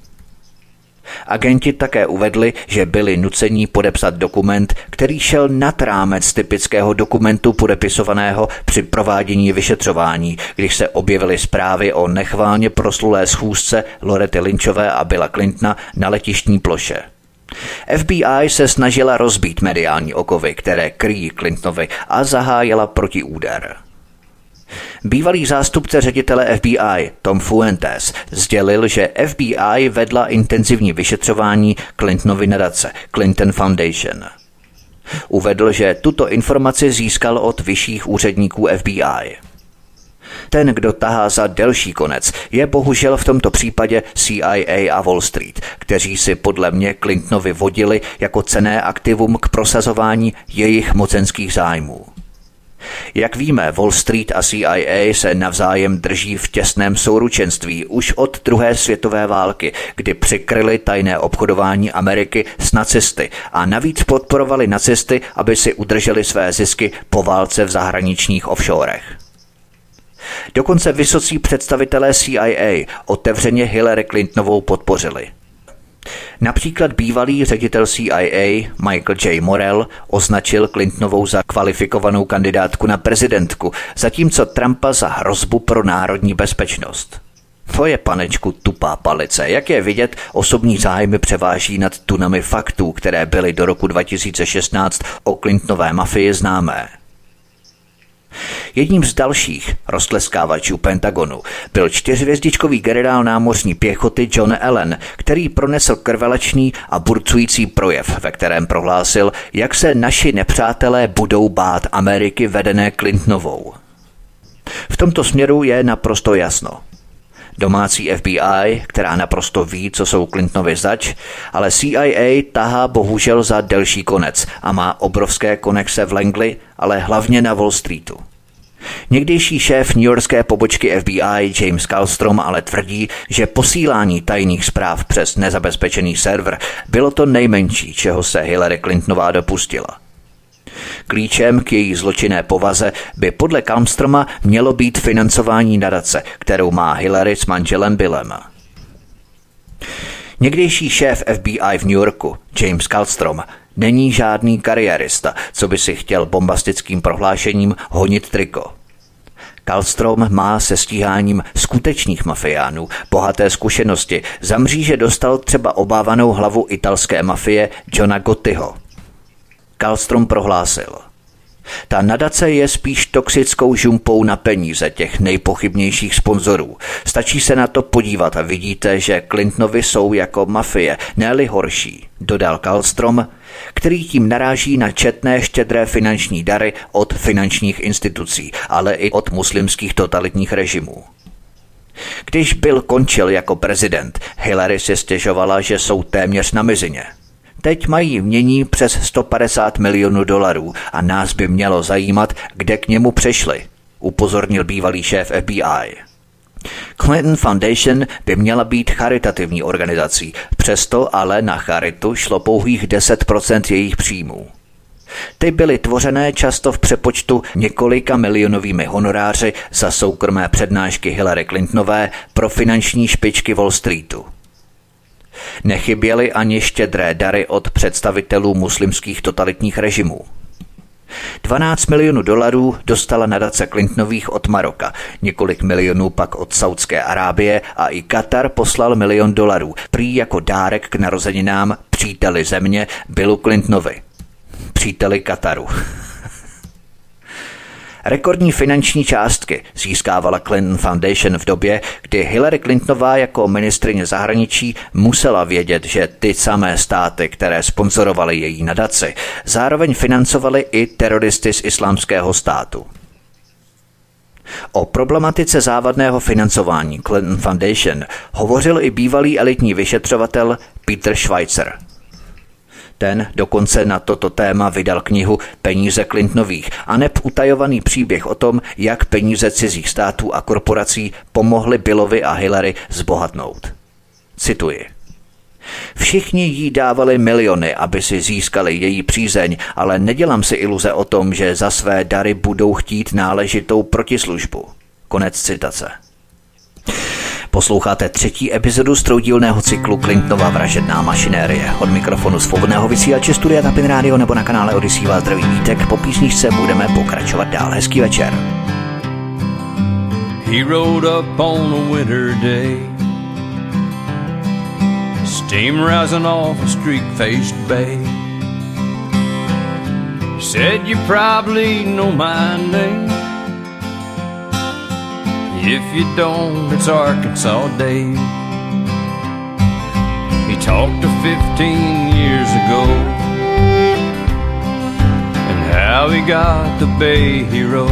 Agenti také uvedli, že byli nuceni podepsat dokument, který šel nad rámec typického dokumentu podepisovaného při provádění vyšetřování, když se objevily zprávy o nechválně proslulé schůzce Lorety Lynchové a Billa Clintona na letištní ploše. FBI se snažila rozbít mediální okovy, které kryjí Clintonovi a zahájila protiúder. Bývalý zástupce ředitele FBI Tom Fuentes sdělil, že FBI vedla intenzivní vyšetřování Clintonovy nadace Clinton Foundation. Uvedl, že tuto informaci získal od vyšších úředníků FBI. Ten, kdo tahá za delší konec, je bohužel v tomto případě CIA a Wall Street, kteří si podle mě Clintonovi vodili jako cené aktivum k prosazování jejich mocenských zájmů. Jak víme, Wall Street a CIA se navzájem drží v těsném souručenství už od druhé světové války, kdy přikryli tajné obchodování Ameriky s nacisty a navíc podporovali nacisty, aby si udrželi své zisky po válce v zahraničních offshorech. Dokonce vysocí představitelé CIA otevřeně Hillary Clintonovou podpořili – Například bývalý ředitel CIA Michael J. Morell označil Clintonovou za kvalifikovanou kandidátku na prezidentku, zatímco Trumpa za hrozbu pro národní bezpečnost. To je, panečku, tupá palice. Jak je vidět, osobní zájmy převáží nad tunami faktů, které byly do roku 2016 o Clintonové mafii známé. Jedním z dalších roztleskávačů Pentagonu byl čtyřvězdičkový generál námořní pěchoty John Allen, který pronesl krvelačný a burcující projev, ve kterém prohlásil, jak se naši nepřátelé budou bát Ameriky vedené Clintonovou. V tomto směru je naprosto jasno. Domácí FBI, která naprosto ví, co jsou Clintonovi zač, ale CIA tahá bohužel za delší konec a má obrovské konexe v Langley, ale hlavně na Wall Streetu. Někdejší šéf newyorské pobočky FBI James Kallstrom ale tvrdí, že posílání tajných zpráv přes nezabezpečený server bylo to nejmenší, čeho se Hillary Clintonová dopustila. Klíčem k její zločinné povaze by podle Kalmstroma mělo být financování nadace, kterou má Hillary s manželem Billem. Někdejší šéf FBI v New Yorku, James Kallstrom, není žádný kariérista, co by si chtěl bombastickým prohlášením honit triko. Kallstrom má se stíháním skutečných mafiánů bohaté zkušenosti. Za mříže dostal třeba obávanou hlavu italské mafie Johna Gottiho. Kallstrom prohlásil – ta nadace je spíš toxickou žumpou na peníze těch nejpochybnějších sponzorů. Stačí se na to podívat a vidíte, že Clintonovi jsou jako mafie, ne horší, dodal Kallstrom, který tím naráží na četné štědré finanční dary od finančních institucí, ale i od muslimských totalitních režimů. Když byl končil jako prezident, Hillary si stěžovala, že jsou téměř na mizině – Teď mají mění přes 150 milionů dolarů a nás by mělo zajímat, kde k němu přešli, upozornil bývalý šéf FBI. Clinton Foundation by měla být charitativní organizací, přesto ale na charitu šlo pouhých 10% jejich příjmů. Ty byly tvořené často v přepočtu několika milionovými honoráři za soukromé přednášky Hillary Clintonové pro finanční špičky Wall Streetu. Nechyběly ani štědré dary od představitelů muslimských totalitních režimů. 12 milionů dolarů dostala nadace Clintonových od Maroka, několik milionů pak od Saudské Arábie a i Katar poslal milion dolarů, prý jako dárek k narozeninám příteli země Billu Clintonovi. Příteli Kataru. Rekordní finanční částky získávala Clinton Foundation v době, kdy Hillary Clintonová jako ministrině zahraničí musela vědět, že ty samé státy, které sponzorovaly její nadaci, zároveň financovaly i teroristy z islámského státu. O problematice závadného financování Clinton Foundation hovořil i bývalý elitní vyšetřovatel Peter Schweitzer – ten dokonce na toto téma vydal knihu Peníze Clintonových a neb utajovaný příběh o tom, jak peníze cizích států a korporací pomohly Billovi a Hillary zbohatnout. Cituji. Všichni jí dávali miliony, aby si získali její přízeň, ale nedělám si iluze o tom, že za své dary budou chtít náležitou protislužbu. Konec citace. Posloucháte třetí epizodu stroudílného cyklu Clintonova vražedná mašinérie. Od mikrofonu svobodného vysílače Studia Tapin Radio nebo na kanále Odisí vás zdraví Vítek. Po písničce budeme pokračovat dál. Hezký večer. He rode up on a winter day Steam rising off a streak-faced bay Said you probably know my name If you don't, it's Arkansas Dave. He talked to 15 years ago and how he got the Bay Hero.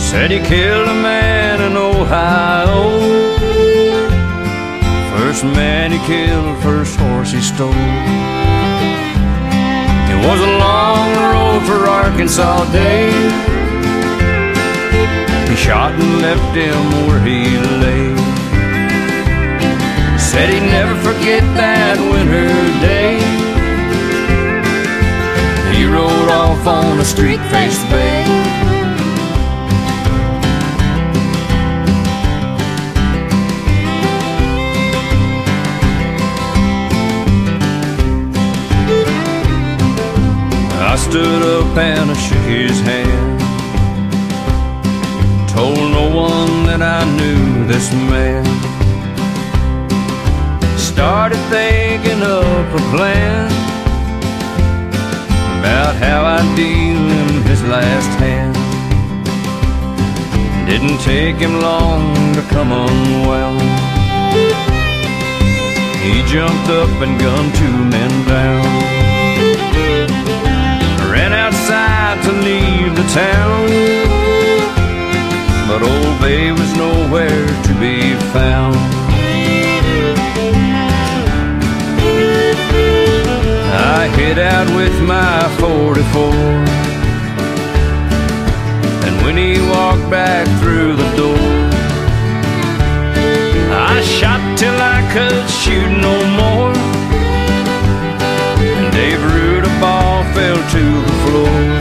Said he killed a man in Ohio. First man he killed, first horse he stole. It was a long road for Arkansas Dave shot and left him where he lay. Said he'd never forget that winter day. He rode off on a streak-faced bay. I stood up and I shook his hand Told no one that I knew this man. Started thinking up a plan about how I'd deal in his last hand. Didn't take him long to come unwound. He jumped up and gunned two men down. Ran outside to leave the town but Old Bay was nowhere to be found. I hit out with my 44, and when he walked back through the door, I shot till I could shoot no more. And Dave Rudaball fell to the floor.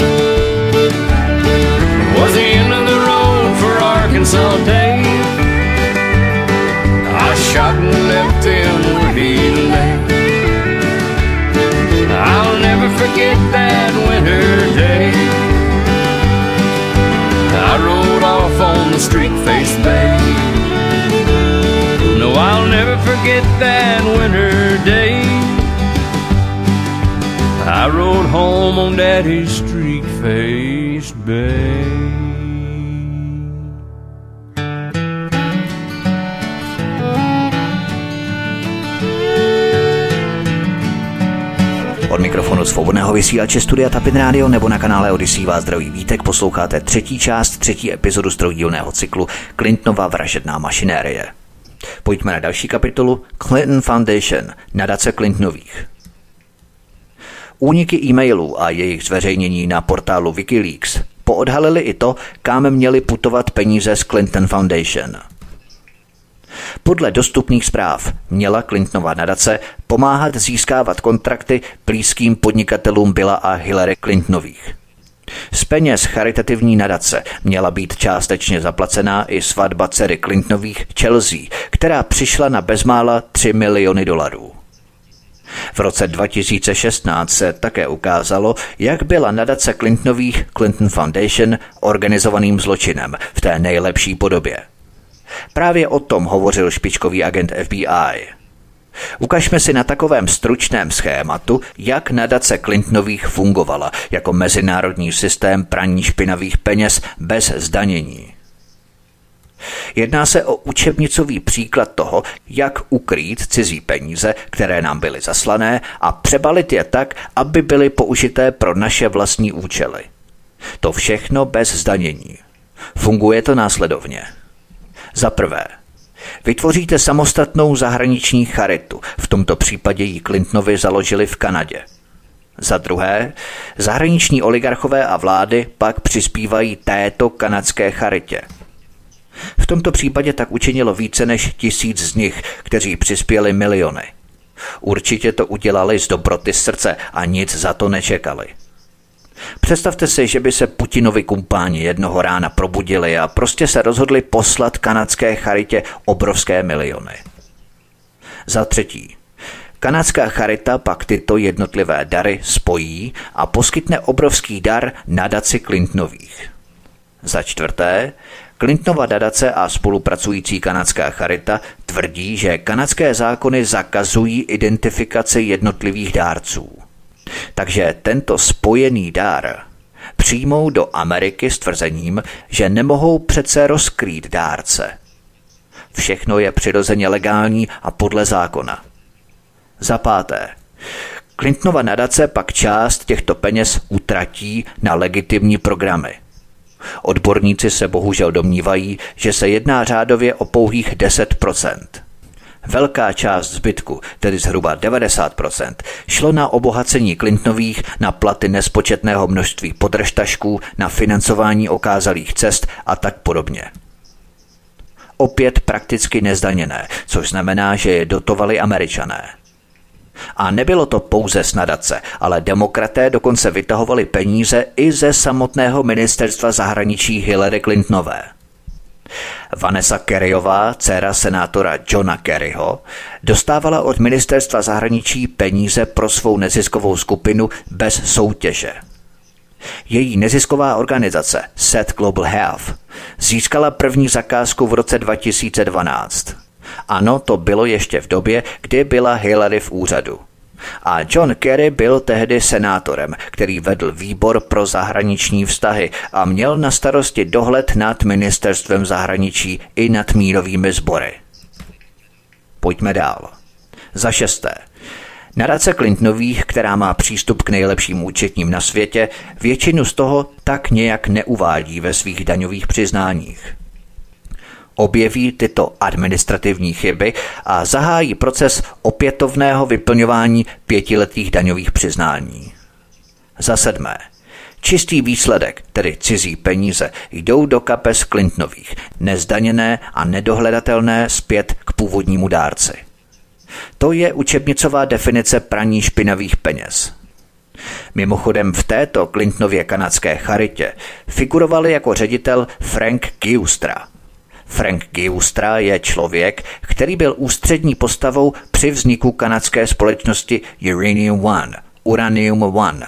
Arkansas Dave. I shot and left him where he lay. I'll never forget that winter day. I rode off on the streak-faced bay. No, I'll never forget that winter day. I rode home on Daddy's streak-faced bay. Mikrofonu svobodného vysílače Studia Tapin Radio nebo na kanále Odisí vás zdraví vítek posloucháte třetí část, třetí epizodu stroudílného cyklu Clintonova vražedná mašinérie. Pojďme na další kapitolu Clinton Foundation, nadace Clintonových. Úniky e-mailů a jejich zveřejnění na portálu Wikileaks poodhalili i to, kam měly putovat peníze z Clinton Foundation. Podle dostupných zpráv měla Clintonova nadace pomáhat získávat kontrakty blízkým podnikatelům Billa a Hillary Clintonových. Z peněz charitativní nadace měla být částečně zaplacená i svatba dcery Clintonových Chelsea, která přišla na bezmála 3 miliony dolarů. V roce 2016 se také ukázalo, jak byla nadace Clintonových Clinton Foundation organizovaným zločinem v té nejlepší podobě. Právě o tom hovořil špičkový agent FBI. Ukažme si na takovém stručném schématu, jak nadace Clintonových fungovala jako mezinárodní systém praní špinavých peněz bez zdanění. Jedná se o učebnicový příklad toho, jak ukrýt cizí peníze, které nám byly zaslané, a přebalit je tak, aby byly použité pro naše vlastní účely. To všechno bez zdanění. Funguje to následovně. Za prvé, vytvoříte samostatnou zahraniční charitu, v tomto případě ji Clintonovi založili v Kanadě. Za druhé, zahraniční oligarchové a vlády pak přispívají této kanadské charitě – v tomto případě tak učinilo více než tisíc z nich, kteří přispěli miliony. Určitě to udělali z dobroty srdce a nic za to nečekali. Představte si, že by se Putinovi kumpáni jednoho rána probudili a prostě se rozhodli poslat kanadské charitě obrovské miliony. Za třetí, Kanadská charita pak tyto jednotlivé dary spojí a poskytne obrovský dar nadaci Clintonových. Za čtvrté, Clintonova dadace a spolupracující kanadská charita tvrdí, že kanadské zákony zakazují identifikaci jednotlivých dárců. Takže tento spojený dár přijmou do Ameriky s tvrzením, že nemohou přece rozkrýt dárce. Všechno je přirozeně legální a podle zákona. Za páté. Clintonova nadace pak část těchto peněz utratí na legitimní programy – Odborníci se bohužel domnívají, že se jedná řádově o pouhých 10%. Velká část zbytku, tedy zhruba 90%, šlo na obohacení Clintonových, na platy nespočetného množství podržtašků, na financování okázalých cest a tak podobně. Opět prakticky nezdaněné, což znamená, že je dotovali američané. A nebylo to pouze snadace, ale demokraté dokonce vytahovali peníze i ze samotného ministerstva zahraničí Hillary Clintonové. Vanessa Kerryová, dcera senátora Johna Kerryho, dostávala od ministerstva zahraničí peníze pro svou neziskovou skupinu bez soutěže. Její nezisková organizace Set Global Health získala první zakázku v roce 2012. Ano, to bylo ještě v době, kdy byla Hillary v úřadu. A John Kerry byl tehdy senátorem, který vedl výbor pro zahraniční vztahy a měl na starosti dohled nad ministerstvem zahraničí i nad mírovými sbory. Pojďme dál. Za šesté. Nadace Clintonových, která má přístup k nejlepším účetním na světě, většinu z toho tak nějak neuvádí ve svých daňových přiznáních objeví tyto administrativní chyby a zahájí proces opětovného vyplňování pětiletých daňových přiznání. Za sedmé. Čistý výsledek, tedy cizí peníze, jdou do kapes Clintonových, nezdaněné a nedohledatelné zpět k původnímu dárci. To je učebnicová definice praní špinavých peněz. Mimochodem v této Clintonově kanadské charitě figurovali jako ředitel Frank Giustra – Frank Giustra je člověk, který byl ústřední postavou při vzniku kanadské společnosti Uranium One, Uranium One,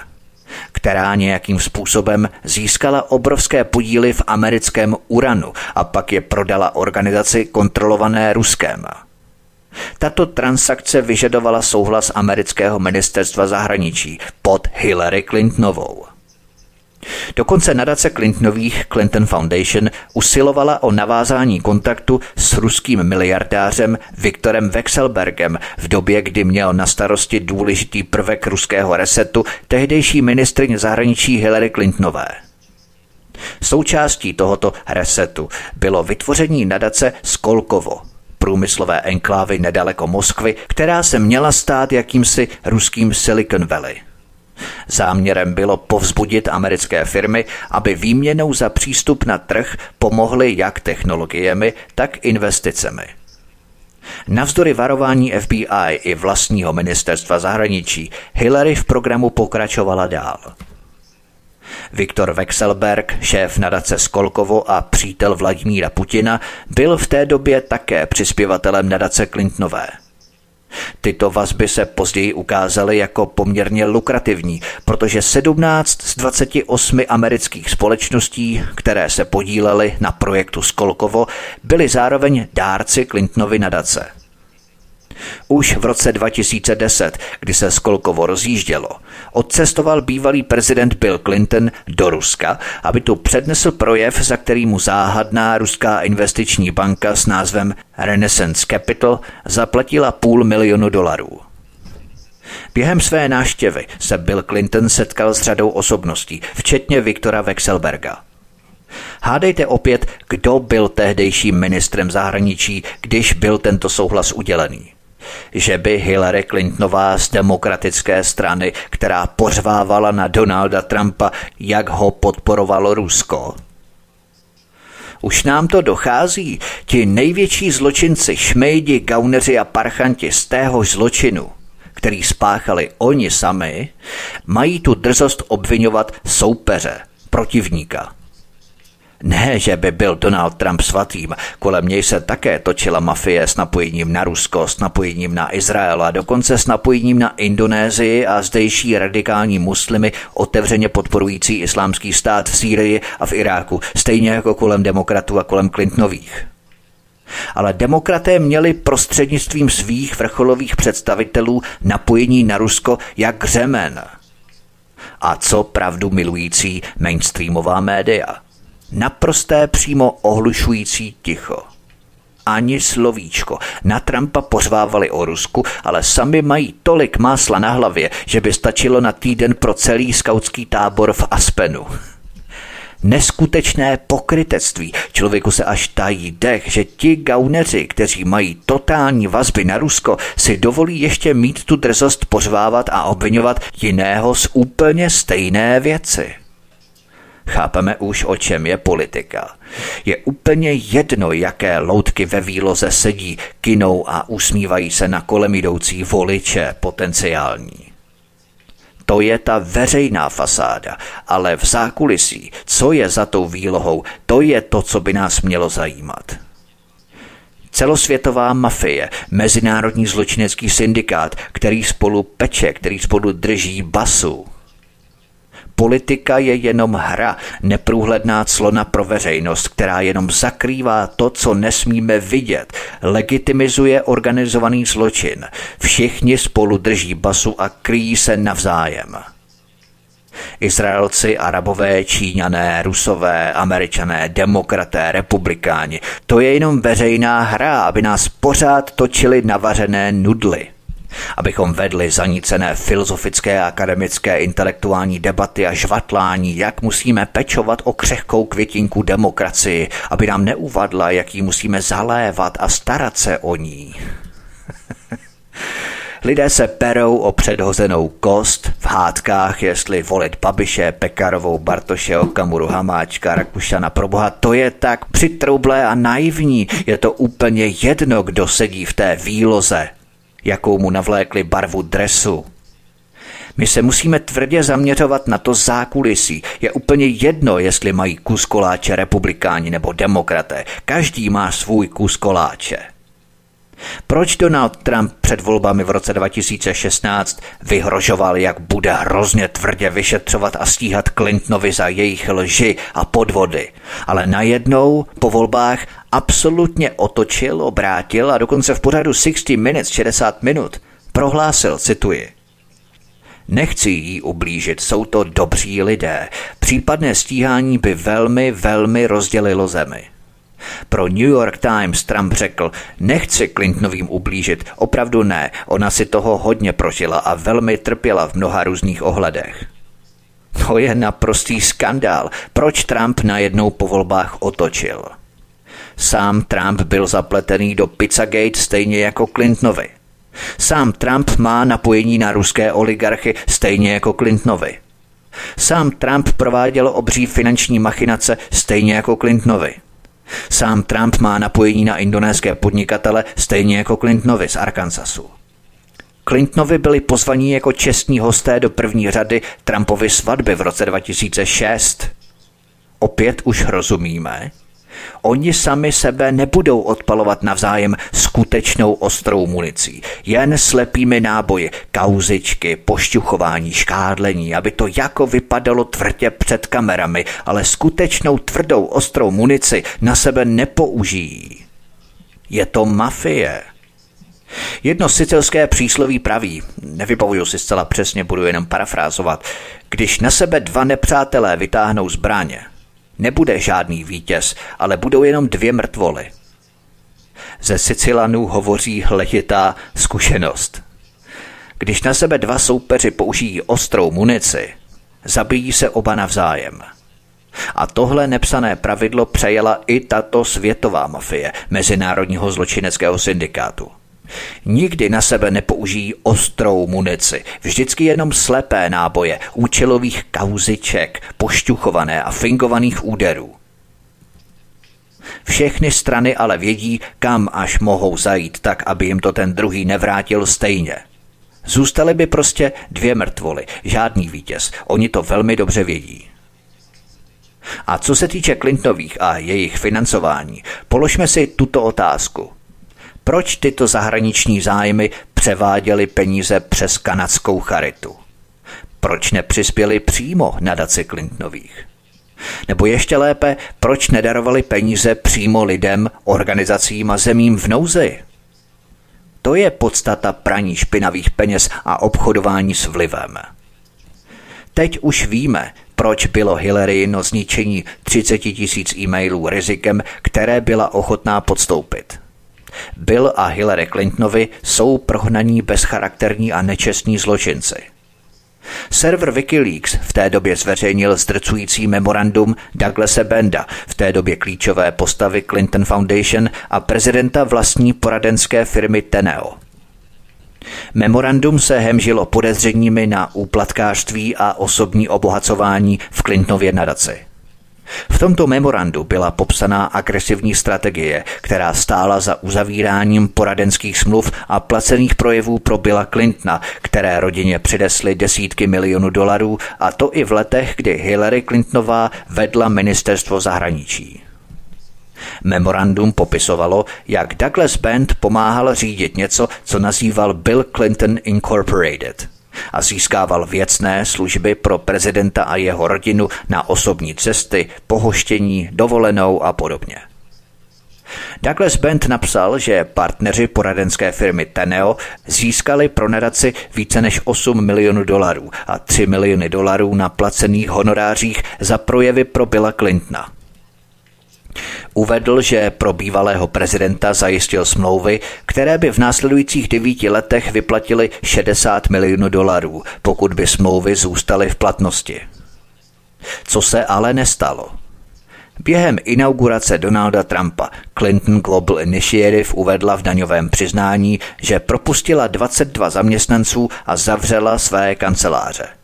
která nějakým způsobem získala obrovské podíly v americkém uranu a pak je prodala organizaci kontrolované Ruskem. Tato transakce vyžadovala souhlas amerického ministerstva zahraničí pod Hillary Clintonovou. Dokonce nadace Clintonových Clinton Foundation usilovala o navázání kontaktu s ruským miliardářem Viktorem Wexelbergem v době, kdy měl na starosti důležitý prvek ruského resetu tehdejší ministrině zahraničí Hillary Clintonové. Součástí tohoto resetu bylo vytvoření nadace Skolkovo, průmyslové enklávy nedaleko Moskvy, která se měla stát jakýmsi ruským Silicon Valley – Záměrem bylo povzbudit americké firmy, aby výměnou za přístup na trh pomohly jak technologiemi, tak investicemi. Navzdory varování FBI i vlastního ministerstva zahraničí Hillary v programu pokračovala dál. Viktor Vexelberg, šéf nadace Skolkovo a přítel Vladimíra Putina, byl v té době také přispěvatelem nadace Clintonové – Tyto vazby se později ukázaly jako poměrně lukrativní, protože 17 z 28 amerických společností, které se podílely na projektu Skolkovo, byly zároveň dárci Clintonovy nadace. Už v roce 2010, kdy se Skolkovo rozjíždělo, odcestoval bývalý prezident Bill Clinton do Ruska, aby tu přednesl projev, za který mu záhadná ruská investiční banka s názvem Renaissance Capital zaplatila půl milionu dolarů. Během své návštěvy se Bill Clinton setkal s řadou osobností, včetně Viktora Wexelberga. Hádejte opět, kdo byl tehdejším ministrem zahraničí, když byl tento souhlas udělený že by Hillary Clintonová z demokratické strany, která pořvávala na Donalda Trumpa, jak ho podporovalo Rusko, už nám to dochází. Ti největší zločinci, šmejdi, gauneři a parchanti z téhož zločinu, který spáchali oni sami, mají tu drzost obvinovat soupeře, protivníka. Ne, že by byl Donald Trump svatým, kolem něj se také točila mafie s napojením na Rusko, s napojením na Izrael a dokonce s napojením na Indonésii a zdejší radikální muslimy otevřeně podporující islámský stát v Sýrii a v Iráku, stejně jako kolem demokratů a kolem Clintonových. Ale demokraté měli prostřednictvím svých vrcholových představitelů napojení na Rusko jak řemen. A co pravdu milující mainstreamová média – Naprosté přímo ohlušující ticho. Ani slovíčko. Na Trumpa pořvávali o Rusku, ale sami mají tolik másla na hlavě, že by stačilo na týden pro celý skautský tábor v Aspenu. Neskutečné pokrytectví. Člověku se až tají dech, že ti gauneři, kteří mají totální vazby na Rusko, si dovolí ještě mít tu drzost pořvávat a obvinovat jiného z úplně stejné věci. Chápeme už, o čem je politika. Je úplně jedno, jaké loutky ve výloze sedí, kinou a usmívají se na kolem jdoucí voliče potenciální. To je ta veřejná fasáda, ale v zákulisí, co je za tou výlohou, to je to, co by nás mělo zajímat. Celosvětová mafie, mezinárodní zločinecký syndikát, který spolu peče, který spolu drží basu, Politika je jenom hra, neprůhledná clona pro veřejnost, která jenom zakrývá to, co nesmíme vidět, legitimizuje organizovaný zločin. Všichni spolu drží basu a kryjí se navzájem. Izraelci, Arabové, Číňané, Rusové, Američané, demokraté, republikáni. To je jenom veřejná hra, aby nás pořád točili navařené nudly abychom vedli zanícené filozofické, akademické, intelektuální debaty a žvatlání, jak musíme pečovat o křehkou květinku demokracii, aby nám neuvadla, jak ji musíme zalévat a starat se o ní. Lidé se perou o předhozenou kost v hádkách, jestli volit Babiše, Pekarovou, Bartoše, Okamuru, Hamáčka, Rakušana. Proboha, to je tak přitroublé a naivní. Je to úplně jedno, kdo sedí v té výloze jakou mu navlékli barvu dresu. My se musíme tvrdě zaměřovat na to zákulisí. Je úplně jedno, jestli mají kus koláče republikáni nebo demokraté. Každý má svůj kus koláče. Proč Donald Trump před volbami v roce 2016 vyhrožoval, jak bude hrozně tvrdě vyšetřovat a stíhat Clintonovi za jejich lži a podvody, ale najednou po volbách absolutně otočil, obrátil a dokonce v pořadu 60 Minutes 60 minut prohlásil, cituji, Nechci jí ublížit, jsou to dobří lidé. Případné stíhání by velmi, velmi rozdělilo zemi. Pro New York Times Trump řekl, nechci Clintonovým ublížit, opravdu ne, ona si toho hodně prožila a velmi trpěla v mnoha různých ohledech. To je naprostý skandál. Proč Trump najednou po volbách otočil? Sám Trump byl zapletený do Pizzagate stejně jako Clintonovi. Sám Trump má napojení na ruské oligarchy stejně jako Clintonovi. Sám Trump prováděl obří finanční machinace stejně jako Clintonovi. Sám Trump má napojení na indonéské podnikatele stejně jako Clintonovi z Arkansasu. Clintonovi byli pozvaní jako čestní hosté do první řady Trumpovy svatby v roce 2006. Opět už rozumíme, Oni sami sebe nebudou odpalovat navzájem skutečnou ostrou municí, jen slepými náboji, kauzičky, pošťuchování, škádlení, aby to jako vypadalo tvrdě před kamerami, ale skutečnou tvrdou ostrou munici na sebe nepoužijí. Je to mafie. Jedno sicilské přísloví praví, nevybavuju si zcela přesně, budu jenom parafrázovat, když na sebe dva nepřátelé vytáhnou zbraně, Nebude žádný vítěz, ale budou jenom dvě mrtvoly. Ze Sicilanů hovoří hletitá zkušenost. Když na sebe dva soupeři použijí ostrou munici, zabijí se oba navzájem. A tohle nepsané pravidlo přejela i tato světová mafie Mezinárodního zločineckého syndikátu. Nikdy na sebe nepoužijí ostrou munici, vždycky jenom slepé náboje, účelových kauziček, pošťuchované a fingovaných úderů. Všechny strany ale vědí, kam až mohou zajít tak, aby jim to ten druhý nevrátil stejně. Zůstaly by prostě dvě mrtvoly, žádný vítěz, oni to velmi dobře vědí. A co se týče Clintonových a jejich financování, položme si tuto otázku – proč tyto zahraniční zájmy převáděly peníze přes kanadskou charitu? Proč nepřispěli přímo nadaci Clintonových? Nebo ještě lépe, proč nedarovali peníze přímo lidem, organizacím a zemím v nouzi? To je podstata praní špinavých peněz a obchodování s vlivem. Teď už víme, proč bylo Hillary no zničení 30 tisíc e-mailů rizikem, které byla ochotná podstoupit. Bill a Hillary Clintonovi jsou prohnaní bezcharakterní a nečestní zločinci. Server Wikileaks v té době zveřejnil zdrcující memorandum Douglasa Benda, v té době klíčové postavy Clinton Foundation a prezidenta vlastní poradenské firmy Teneo. Memorandum se hemžilo podezřeními na úplatkářství a osobní obohacování v Clintonově nadaci. V tomto memorandu byla popsaná agresivní strategie, která stála za uzavíráním poradenských smluv a placených projevů pro Billa Clintona, které rodině přidesly desítky milionů dolarů, a to i v letech, kdy Hillary Clintonová vedla ministerstvo zahraničí. Memorandum popisovalo, jak Douglas Band pomáhal řídit něco, co nazýval Bill Clinton Incorporated – a získával věcné služby pro prezidenta a jeho rodinu na osobní cesty, pohoštění, dovolenou a podobně. Douglas Bent napsal, že partneři poradenské firmy Teneo získali pro nadaci více než 8 milionů dolarů a 3 miliony dolarů na placených honorářích za projevy pro Billa Clintona. Uvedl, že pro bývalého prezidenta zajistil smlouvy, které by v následujících devíti letech vyplatily 60 milionů dolarů, pokud by smlouvy zůstaly v platnosti. Co se ale nestalo? Během inaugurace Donalda Trumpa Clinton Global Initiative uvedla v daňovém přiznání, že propustila 22 zaměstnanců a zavřela své kanceláře.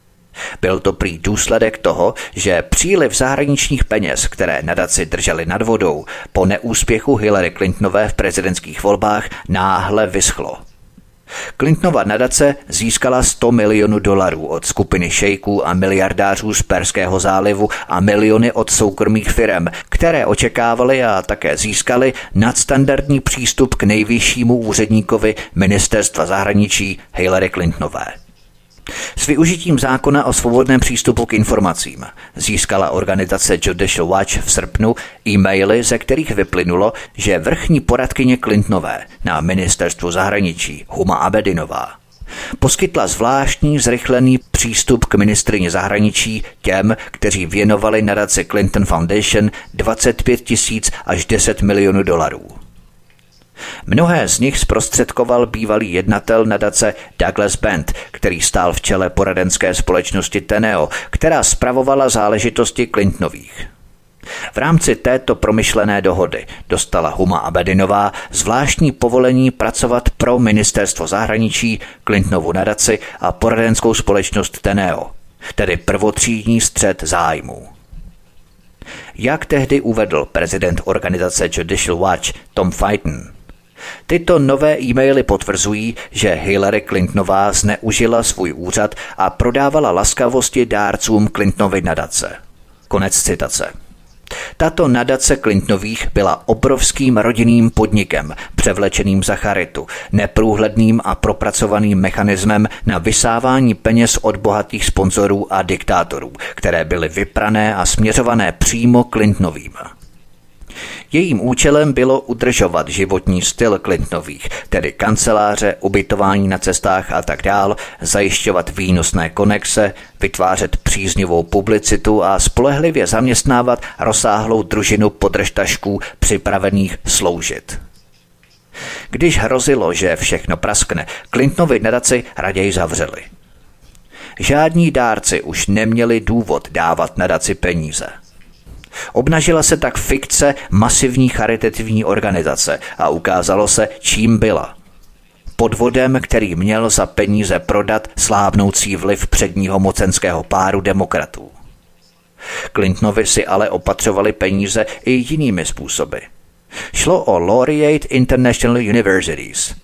Byl to prý důsledek toho, že příliv zahraničních peněz, které nadaci drželi nad vodou, po neúspěchu Hillary Clintonové v prezidentských volbách náhle vyschlo. Clintonova nadace získala 100 milionů dolarů od skupiny šejků a miliardářů z Perského zálivu a miliony od soukromých firm, které očekávali a také získali nadstandardní přístup k nejvyššímu úředníkovi ministerstva zahraničí Hillary Clintonové. S využitím zákona o svobodném přístupu k informacím získala organizace Judicial Watch v srpnu e-maily, ze kterých vyplynulo, že vrchní poradkyně Clintonové na ministerstvu zahraničí Huma Abedinová poskytla zvláštní zrychlený přístup k ministrině zahraničí těm, kteří věnovali nadaci Clinton Foundation 25 tisíc až 10 milionů dolarů. Mnohé z nich zprostředkoval bývalý jednatel nadace Douglas Bent, který stál v čele poradenské společnosti Teneo, která spravovala záležitosti Clintonových. V rámci této promyšlené dohody dostala Huma Abedinová zvláštní povolení pracovat pro ministerstvo zahraničí, Clintonovu nadaci a poradenskou společnost Teneo, tedy prvotřídní střed zájmů. Jak tehdy uvedl prezident organizace Judicial Watch Tom Fighton, Tyto nové e-maily potvrzují, že Hillary Clintonová zneužila svůj úřad a prodávala laskavosti dárcům Clintonovy nadace. Konec citace. Tato nadace Clintonových byla obrovským rodinným podnikem, převlečeným za charitu, neprůhledným a propracovaným mechanismem na vysávání peněz od bohatých sponzorů a diktátorů, které byly vyprané a směřované přímo Clintonovým. Jejím účelem bylo udržovat životní styl Clintonových, tedy kanceláře, ubytování na cestách a tak dál, zajišťovat výnosné konexe, vytvářet příznivou publicitu a spolehlivě zaměstnávat rozsáhlou družinu podržtašků připravených sloužit. Když hrozilo, že všechno praskne, Clintonovi nadaci raději zavřeli. Žádní dárci už neměli důvod dávat nadaci peníze – Obnažila se tak fikce masivní charitativní organizace a ukázalo se, čím byla. Podvodem, který měl za peníze prodat slábnoucí vliv předního mocenského páru demokratů. Clintonovi si ale opatřovali peníze i jinými způsoby. Šlo o Laureate International Universities.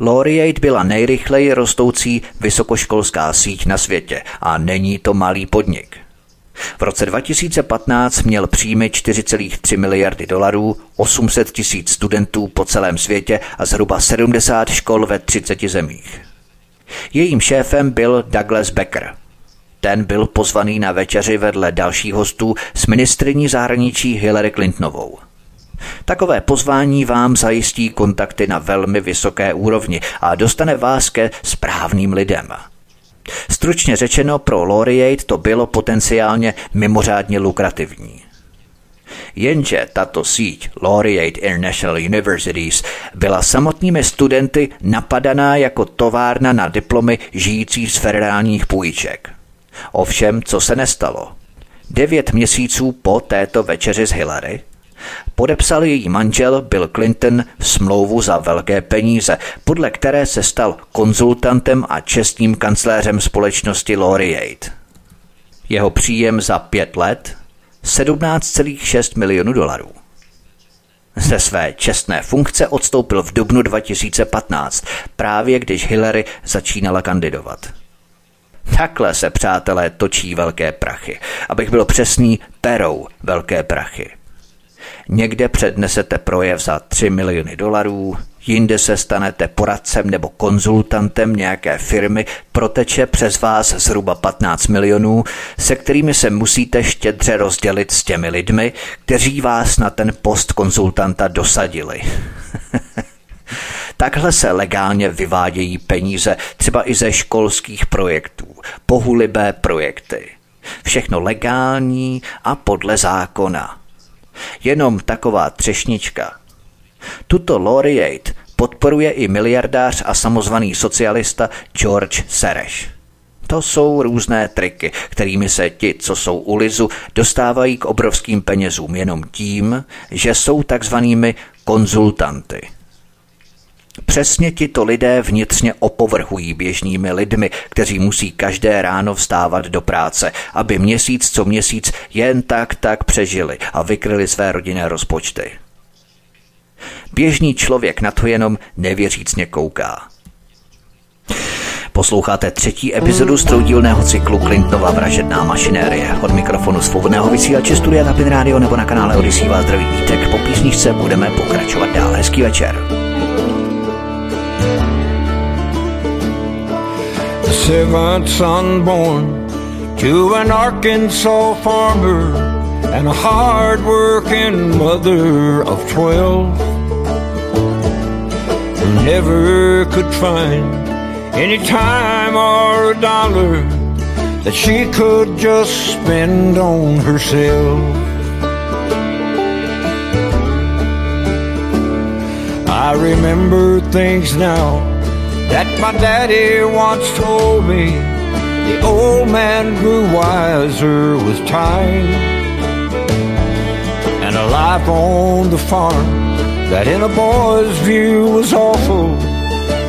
Laureate byla nejrychleji rostoucí vysokoškolská síť na světě a není to malý podnik – v roce 2015 měl příjmy 4,3 miliardy dolarů, 800 tisíc studentů po celém světě a zhruba 70 škol ve 30 zemích. Jejím šéfem byl Douglas Becker. Ten byl pozvaný na večeři vedle dalších hostů s ministriní zahraničí Hillary Clintonovou. Takové pozvání vám zajistí kontakty na velmi vysoké úrovni a dostane vás ke správným lidem – Stručně řečeno, pro Laureate to bylo potenciálně mimořádně lukrativní. Jenže tato síť Laureate International Universities byla samotnými studenty napadaná jako továrna na diplomy žijící z federálních půjček. Ovšem, co se nestalo? Devět měsíců po této večeři s Hillary Podepsal její manžel Bill Clinton smlouvu za velké peníze, podle které se stal konzultantem a čestným kancléřem společnosti Laureate. Jeho příjem za pět let 17,6 milionů dolarů. Ze své čestné funkce odstoupil v dubnu 2015, právě když Hillary začínala kandidovat. Takhle se, přátelé, točí velké prachy. Abych byl přesný, perou velké prachy. Někde přednesete projev za 3 miliony dolarů, jinde se stanete poradcem nebo konzultantem nějaké firmy, proteče přes vás zhruba 15 milionů, se kterými se musíte štědře rozdělit s těmi lidmi, kteří vás na ten post konzultanta dosadili. Takhle se legálně vyvádějí peníze třeba i ze školských projektů, pohulibé projekty. Všechno legální a podle zákona. Jenom taková třešnička. Tuto laureate podporuje i miliardář a samozvaný socialista George Sereš. To jsou různé triky, kterými se ti, co jsou u Lizu, dostávají k obrovským penězům jenom tím, že jsou takzvanými konzultanty. Přesně tito lidé vnitřně opovrhují běžnými lidmi, kteří musí každé ráno vstávat do práce, aby měsíc co měsíc jen tak tak přežili a vykryli své rodinné rozpočty. Běžný člověk na to jenom nevěřícně kouká. Posloucháte třetí epizodu z troudílného cyklu Clintonova vražedná mašinérie. Od mikrofonu svobodného vysílače Studia Tapin Radio nebo na kanále Odisí vás zdraví vítek. Po písničce budeme pokračovat dál. Hezký večer. Seventh son born to an Arkansas farmer and a hard-working mother of twelve who never could find any time or a dollar that she could just spend on herself. I remember things now my daddy once told me. The old man grew wiser with time. And a life on the farm that in a boy's view was awful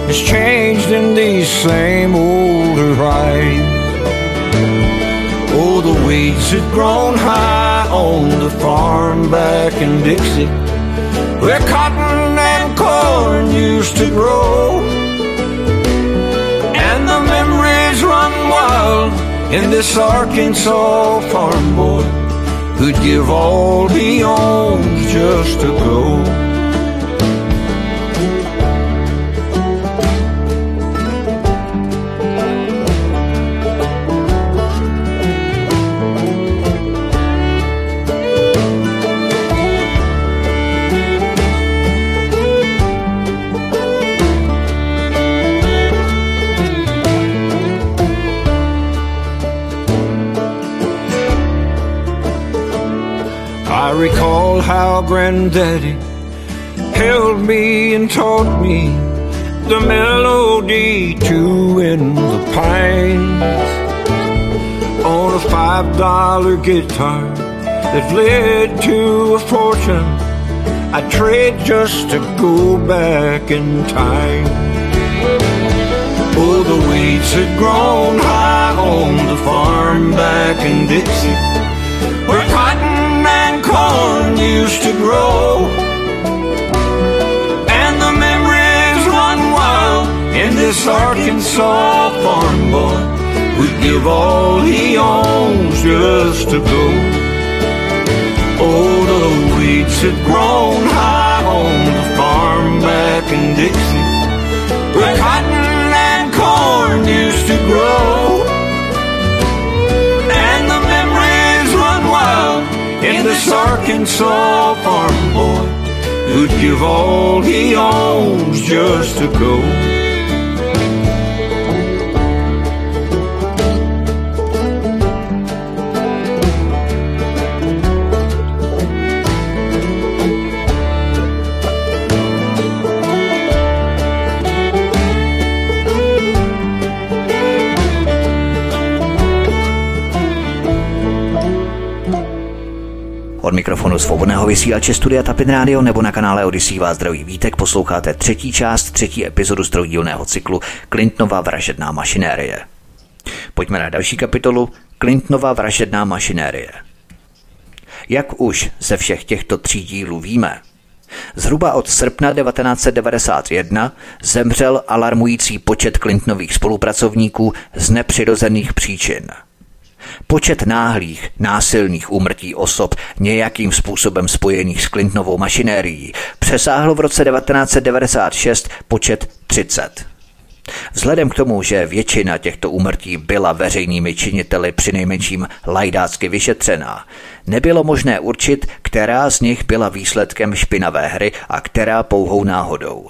has changed in these same older eyes. Oh, the weeds had grown high on the farm back in Dixie, where cotton and corn used to grow. Wild in this Arkansas farm boy who'd give all he owns just to go. How Granddaddy held me and taught me the melody to in the pines on a five dollar guitar that led to a fortune I trade just to go back in time. Oh, the weeds had grown high on the farm back in Dixie, used to grow. And the memories run wild in this Arkansas farm boy who'd give all he owns just to go. Oh, the weeds had grown high on the farm back in Dixie, where cotton and corn used to grow. This Arkansas farm boy who'd give all he owns just to go. Od mikrofonu svobodného vysílače Studia Tapin Radio nebo na kanále Odisí vás zdraví vítek posloucháte třetí část, třetí epizodu z cyklu Clintonova vražedná mašinérie. Pojďme na další kapitolu Clintonova vražedná mašinérie. Jak už ze všech těchto tří dílů víme, Zhruba od srpna 1991 zemřel alarmující počet Clintonových spolupracovníků z nepřirozených příčin – Počet náhlých, násilných úmrtí osob nějakým způsobem spojených s Clintonovou mašinérií přesáhl v roce 1996 počet 30. Vzhledem k tomu, že většina těchto úmrtí byla veřejnými činiteli přinejmenším lajdácky vyšetřená, nebylo možné určit, která z nich byla výsledkem špinavé hry a která pouhou náhodou.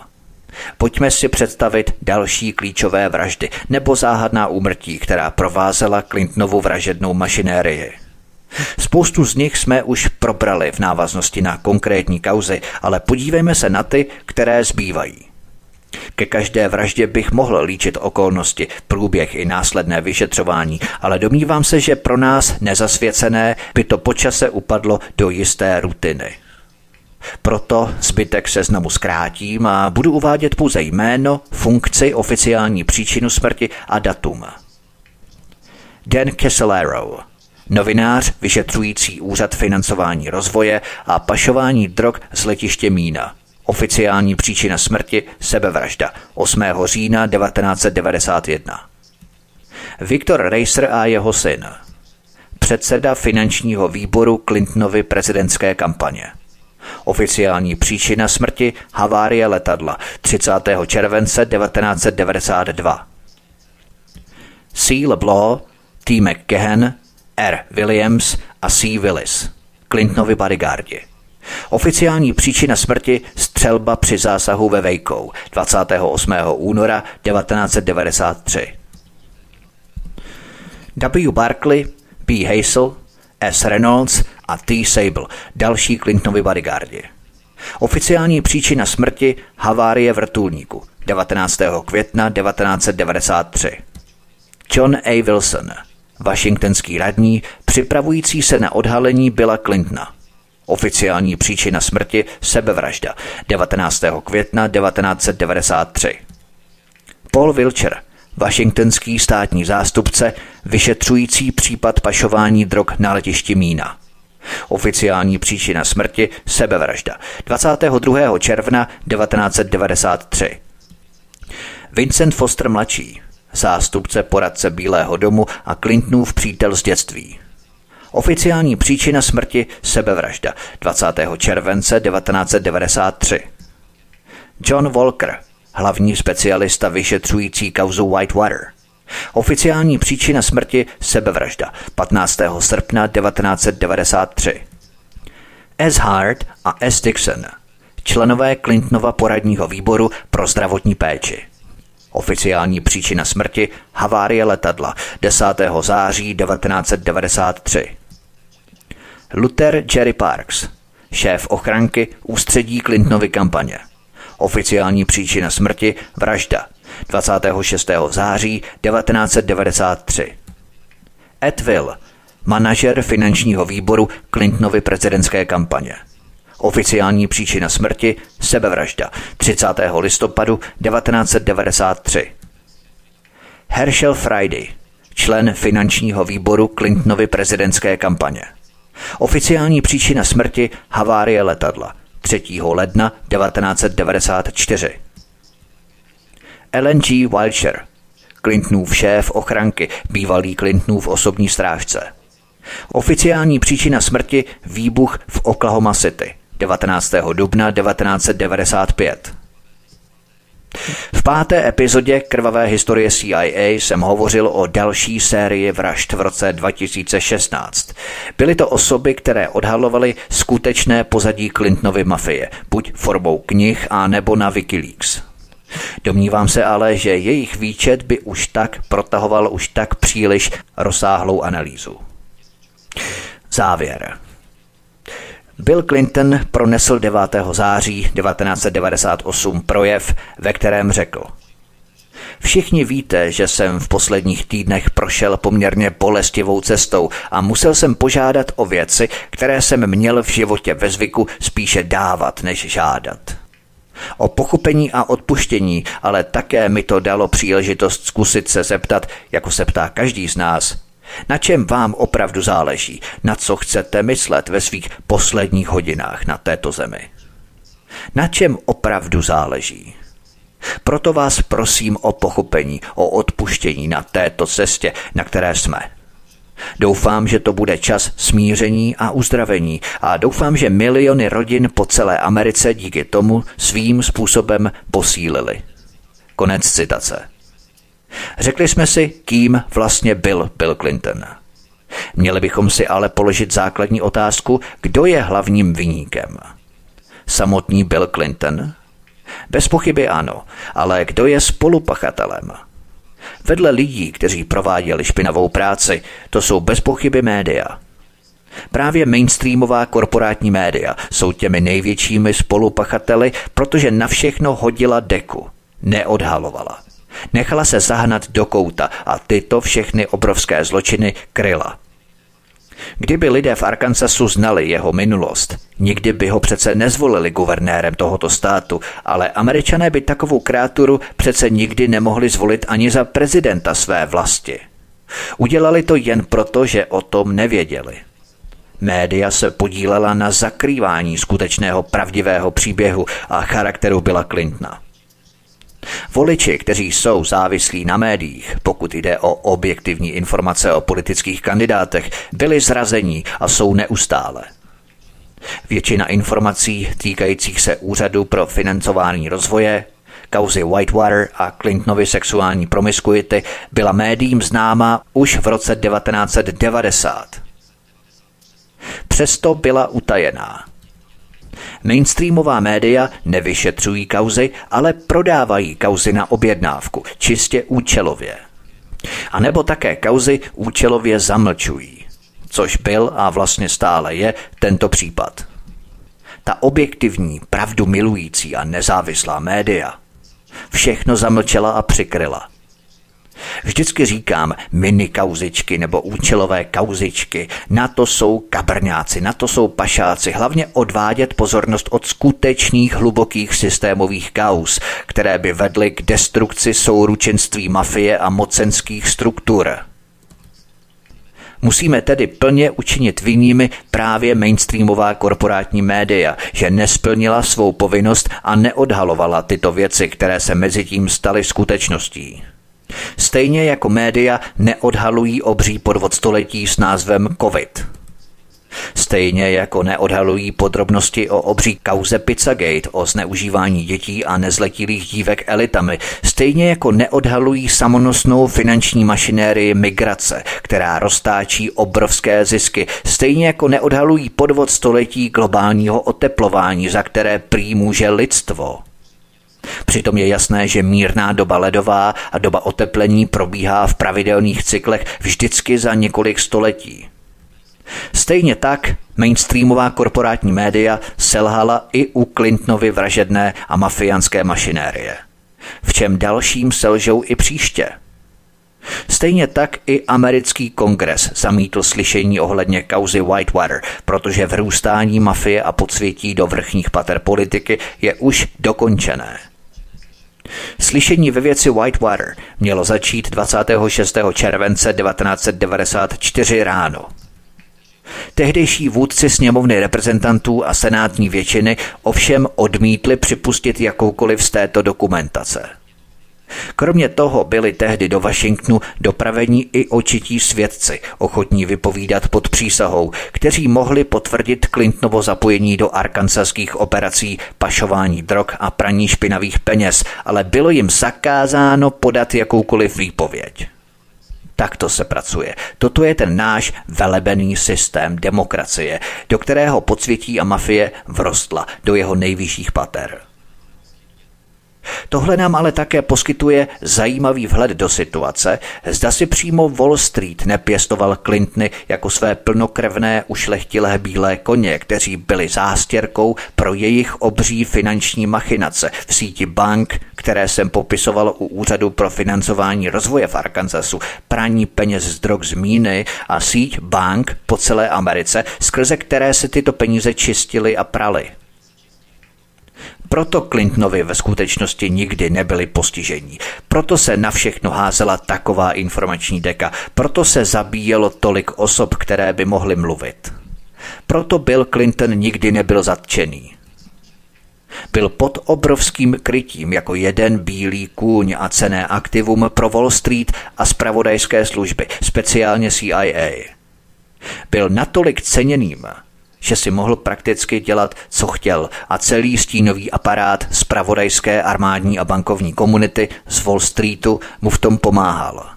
Pojďme si představit další klíčové vraždy nebo záhadná úmrtí, která provázela Clintonovu vražednou mašinérii. Spoustu z nich jsme už probrali v návaznosti na konkrétní kauzy, ale podívejme se na ty, které zbývají. Ke každé vraždě bych mohl líčit okolnosti, průběh i následné vyšetřování, ale domnívám se, že pro nás nezasvěcené by to počase upadlo do jisté rutiny. Proto zbytek seznamu zkrátím a budu uvádět pouze jméno, funkci, oficiální příčinu smrti a datum. Dan Casolaro, novinář vyšetřující úřad financování rozvoje a pašování drog z letiště Mína. Oficiální příčina smrti sebevražda 8. října 1991. Viktor Racer a jeho syn. Předseda finančního výboru Clintonovy prezidentské kampaně. Oficiální příčina smrti havárie letadla 30. července 1992. C. LeBlanc, T. McGahan, R. Williams a C. Willis, Clintonovi bodyguardi. Oficiální příčina smrti střelba při zásahu ve Vejkou 28. února 1993. W. Barkley, B. Hazel, S. Reynolds a T. Sable, další Clintonovi bodyguardi. Oficiální příčina smrti havárie vrtulníku 19. května 1993. John A. Wilson, washingtonský radní, připravující se na odhalení Billa Clintona. Oficiální příčina smrti sebevražda 19. května 1993. Paul Wilcher, washingtonský státní zástupce, vyšetřující případ pašování drog na letišti Mína. Oficiální příčina smrti sebevražda 22. června 1993. Vincent Foster mladší, zástupce poradce Bílého domu a Clintonův přítel z dětství. Oficiální příčina smrti sebevražda 20. července 1993. John Walker, hlavní specialista vyšetřující kauzu Whitewater. Oficiální příčina smrti sebevražda 15. srpna 1993. S. Hart a S. Dixon, členové Clintonova poradního výboru pro zdravotní péči. Oficiální příčina smrti havárie letadla 10. září 1993. Luther Jerry Parks, šéf ochranky ústředí Clintonovy kampaně. Oficiální příčina smrti vražda 26. září 1993. Ed Will, manažer finančního výboru Clintonovy prezidentské kampaně. Oficiální příčina smrti sebevražda 30. listopadu 1993. Herschel Friday, člen finančního výboru Clintonovy prezidentské kampaně. Oficiální příčina smrti havárie letadla 3. ledna 1994. Ellen G. Wilshire, Clintonův šéf ochranky, bývalý Clintonův osobní strážce. Oficiální příčina smrti výbuch v Oklahoma City 19. dubna 1995. V páté epizodě krvavé historie CIA jsem hovořil o další sérii vražd v roce 2016. Byly to osoby, které odhalovaly skutečné pozadí Clintonovy mafie, buď formou knih a nebo na Wikileaks. Domnívám se ale, že jejich výčet by už tak protahoval už tak příliš rozsáhlou analýzu. Závěr. Bill Clinton pronesl 9. září 1998 projev, ve kterém řekl Všichni víte, že jsem v posledních týdnech prošel poměrně bolestivou cestou a musel jsem požádat o věci, které jsem měl v životě ve zvyku spíše dávat než žádat. O pochopení a odpuštění, ale také mi to dalo příležitost zkusit se zeptat, jako se ptá každý z nás, na čem vám opravdu záleží? Na co chcete myslet ve svých posledních hodinách na této zemi? Na čem opravdu záleží? Proto vás prosím o pochopení, o odpuštění na této cestě, na které jsme. Doufám, že to bude čas smíření a uzdravení a doufám, že miliony rodin po celé Americe díky tomu svým způsobem posílili. Konec citace. Řekli jsme si, kým vlastně byl Bill Clinton. Měli bychom si ale položit základní otázku, kdo je hlavním vyníkem. Samotný Bill Clinton? Bez pochyby ano, ale kdo je spolupachatelem? Vedle lidí, kteří prováděli špinavou práci, to jsou bez pochyby média. Právě mainstreamová korporátní média jsou těmi největšími spolupachateli, protože na všechno hodila deku, neodhalovala. Nechala se zahnat do kouta a tyto všechny obrovské zločiny kryla. Kdyby lidé v Arkansasu znali jeho minulost, nikdy by ho přece nezvolili guvernérem tohoto státu, ale američané by takovou kráturu přece nikdy nemohli zvolit ani za prezidenta své vlasti. Udělali to jen proto, že o tom nevěděli. Média se podílela na zakrývání skutečného pravdivého příběhu a charakteru Billa Clintona. Voliči, kteří jsou závislí na médiích, pokud jde o objektivní informace o politických kandidátech, byli zrazení a jsou neustále. Většina informací týkajících se Úřadu pro financování rozvoje, kauzy Whitewater a Clintonovy sexuální promiskuity byla médiím známa už v roce 1990. Přesto byla utajená. Mainstreamová média nevyšetřují kauzy, ale prodávají kauzy na objednávku, čistě účelově. A nebo také kauzy účelově zamlčují, což byl a vlastně stále je tento případ. Ta objektivní, pravdu milující a nezávislá média všechno zamlčela a přikryla. Vždycky říkám mini kauzičky nebo účelové kauzičky. Na to jsou kabrňáci, na to jsou pašáci. Hlavně odvádět pozornost od skutečných hlubokých systémových kauz, které by vedly k destrukci souručenství mafie a mocenských struktur. Musíme tedy plně učinit vinnými právě mainstreamová korporátní média, že nesplnila svou povinnost a neodhalovala tyto věci, které se mezi tím staly skutečností. Stejně jako média neodhalují obří podvod století s názvem COVID. Stejně jako neodhalují podrobnosti o obří kauze Pizzagate, o zneužívání dětí a nezletilých dívek elitami, stejně jako neodhalují samonosnou finanční mašinérii migrace, která roztáčí obrovské zisky, stejně jako neodhalují podvod století globálního oteplování, za které prý může lidstvo. Přitom je jasné, že mírná doba ledová a doba oteplení probíhá v pravidelných cyklech vždycky za několik století. Stejně tak mainstreamová korporátní média selhala i u Clintonovy vražedné a mafiánské mašinérie. V čem dalším selžou i příště. Stejně tak i americký kongres zamítl slyšení ohledně kauzy Whitewater, protože vrůstání mafie a podsvětí do vrchních pater politiky je už dokončené. Slyšení ve věci Whitewater mělo začít 26. července 1994 ráno. Tehdejší vůdci sněmovny reprezentantů a senátní většiny ovšem odmítli připustit jakoukoliv z této dokumentace. Kromě toho byli tehdy do Washingtonu dopraveni i očití svědci, ochotní vypovídat pod přísahou, kteří mohli potvrdit Clintonovo zapojení do arkansaských operací pašování drog a praní špinavých peněz, ale bylo jim zakázáno podat jakoukoliv výpověď. Takto se pracuje. Toto je ten náš velebený systém demokracie, do kterého podsvětí a mafie vrostla do jeho nejvyšších pater. Tohle nám ale také poskytuje zajímavý vhled do situace, zda si přímo Wall Street nepěstoval Clintony jako své plnokrevné ušlechtilé bílé koně, kteří byli zástěrkou pro jejich obří finanční machinace v síti bank, které jsem popisoval u Úřadu pro financování rozvoje v Arkansasu, praní peněz z drog z míny a síť bank po celé Americe, skrze které se tyto peníze čistily a praly. Proto Clintonovi ve skutečnosti nikdy nebyli postižení. Proto se na všechno házela taková informační deka. Proto se zabíjelo tolik osob, které by mohly mluvit. Proto Bill Clinton nikdy nebyl zatčený. Byl pod obrovským krytím jako jeden bílý kůň a cené aktivum pro Wall Street a spravodajské služby, speciálně CIA. Byl natolik ceněným, že si mohl prakticky dělat, co chtěl a celý stínový aparát z pravodajské armádní a bankovní komunity z Wall Streetu mu v tom pomáhal.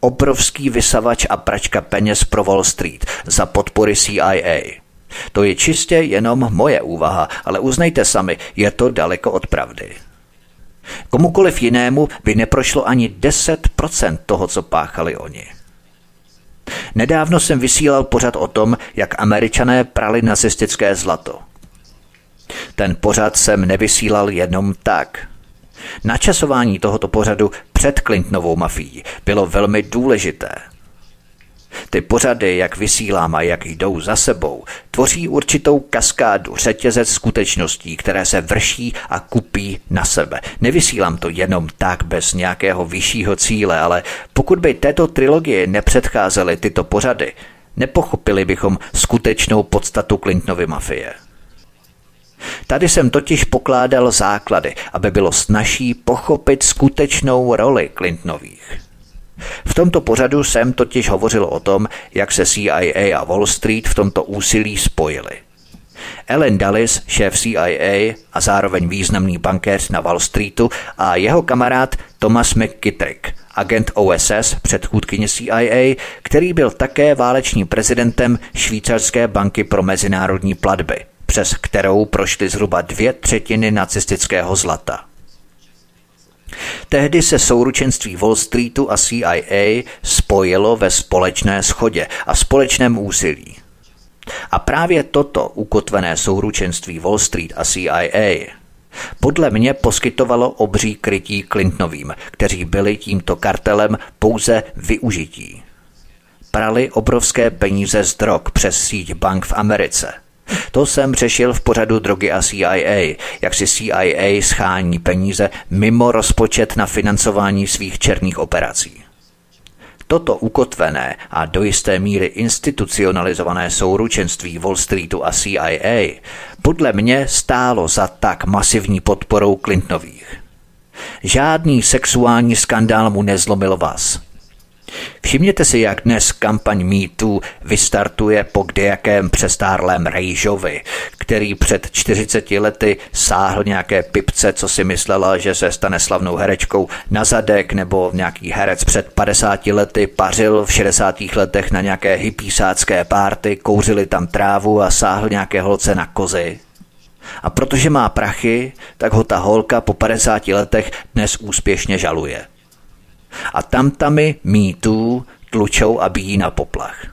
Obrovský vysavač a pračka peněz pro Wall Street za podpory CIA. To je čistě jenom moje úvaha, ale uznejte sami, je to daleko od pravdy. Komukoliv jinému by neprošlo ani 10% toho, co páchali oni. Nedávno jsem vysílal pořad o tom, jak američané prali nacistické zlato. Ten pořad jsem nevysílal jenom tak. Načasování tohoto pořadu před Clintonovou mafií bylo velmi důležité – ty pořady, jak vysílám a jak jdou za sebou, tvoří určitou kaskádu, řetězec skutečností, které se vrší a kupí na sebe. Nevysílám to jenom tak bez nějakého vyššího cíle, ale pokud by této trilogie nepředcházely tyto pořady, nepochopili bychom skutečnou podstatu Clintonovy mafie. Tady jsem totiž pokládal základy, aby bylo snažší pochopit skutečnou roli Clintonových. V tomto pořadu jsem totiž hovořil o tom, jak se CIA a Wall Street v tomto úsilí spojili. Ellen Dulles, šéf CIA a zároveň významný bankéř na Wall Streetu a jeho kamarád Thomas McKittrick, agent OSS, předchůdkyně CIA, který byl také válečním prezidentem švýcarské banky pro mezinárodní platby, přes kterou prošly zhruba dvě třetiny nacistického zlata. Tehdy se souručenství Wall Streetu a CIA spojilo ve společné schodě a společném úsilí. A právě toto ukotvené souručenství Wall Street a CIA podle mě poskytovalo obří krytí Clintonovým, kteří byli tímto kartelem pouze využití. Prali obrovské peníze z drog přes síť bank v Americe. To jsem řešil v pořadu drogy a CIA, jak si CIA schání peníze mimo rozpočet na financování svých černých operací. Toto ukotvené a do jisté míry institucionalizované souručenství Wall Streetu a CIA podle mě stálo za tak masivní podporou Clintonových. Žádný sexuální skandál mu nezlomil vás. Všimněte si, jak dnes kampaň MeToo vystartuje po kdejakém přestárlém Rejžovi, který před 40 lety sáhl nějaké pipce, co si myslela, že se stane slavnou herečkou na zadek, nebo nějaký herec před 50 lety pařil v 60. letech na nějaké hypísácké párty, kouřili tam trávu a sáhl nějaké holce na kozy. A protože má prachy, tak ho ta holka po 50 letech dnes úspěšně žaluje a tamtami mýtů tlučou a bíjí na poplach.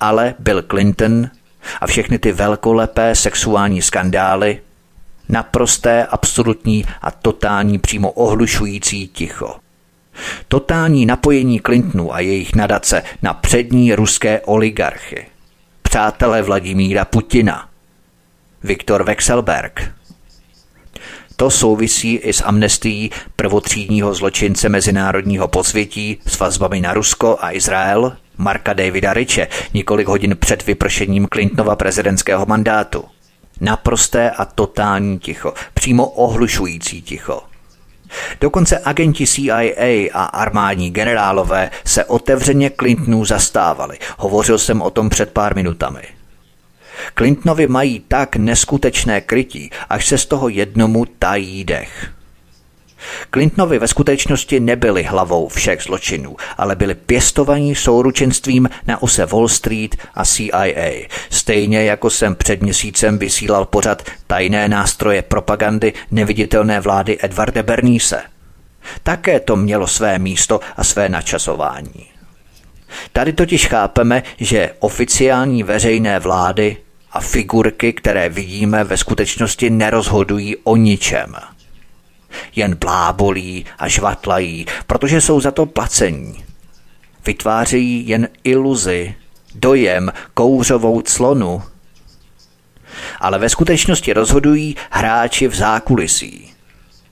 Ale Bill Clinton a všechny ty velkolepé sexuální skandály, naprosté, absolutní a totální přímo ohlušující ticho. Totální napojení Clintonů a jejich nadace na přední ruské oligarchy. Přátelé Vladimíra Putina. Viktor Wexelberg, to souvisí i s amnestií prvotřídního zločince mezinárodního posvětí s vazbami na Rusko a Izrael, Marka Davida Riche, několik hodin před vypršením Clintonova prezidentského mandátu. Naprosté a totální ticho, přímo ohlušující ticho. Dokonce agenti CIA a armádní generálové se otevřeně Clintonů zastávali. Hovořil jsem o tom před pár minutami. Clintonovi mají tak neskutečné krytí, až se z toho jednomu tají dech. Clintonovi ve skutečnosti nebyli hlavou všech zločinů, ale byli pěstovaní souručenstvím na ose Wall Street a CIA. Stejně jako jsem před měsícem vysílal pořad tajné nástroje propagandy neviditelné vlády Edvarda Bernise. Také to mělo své místo a své načasování. Tady totiž chápeme, že oficiální veřejné vlády a figurky, které vidíme, ve skutečnosti nerozhodují o ničem. Jen blábolí a žvatlají, protože jsou za to placení. Vytvářejí jen iluzi, dojem, kouřovou clonu. Ale ve skutečnosti rozhodují hráči v zákulisí.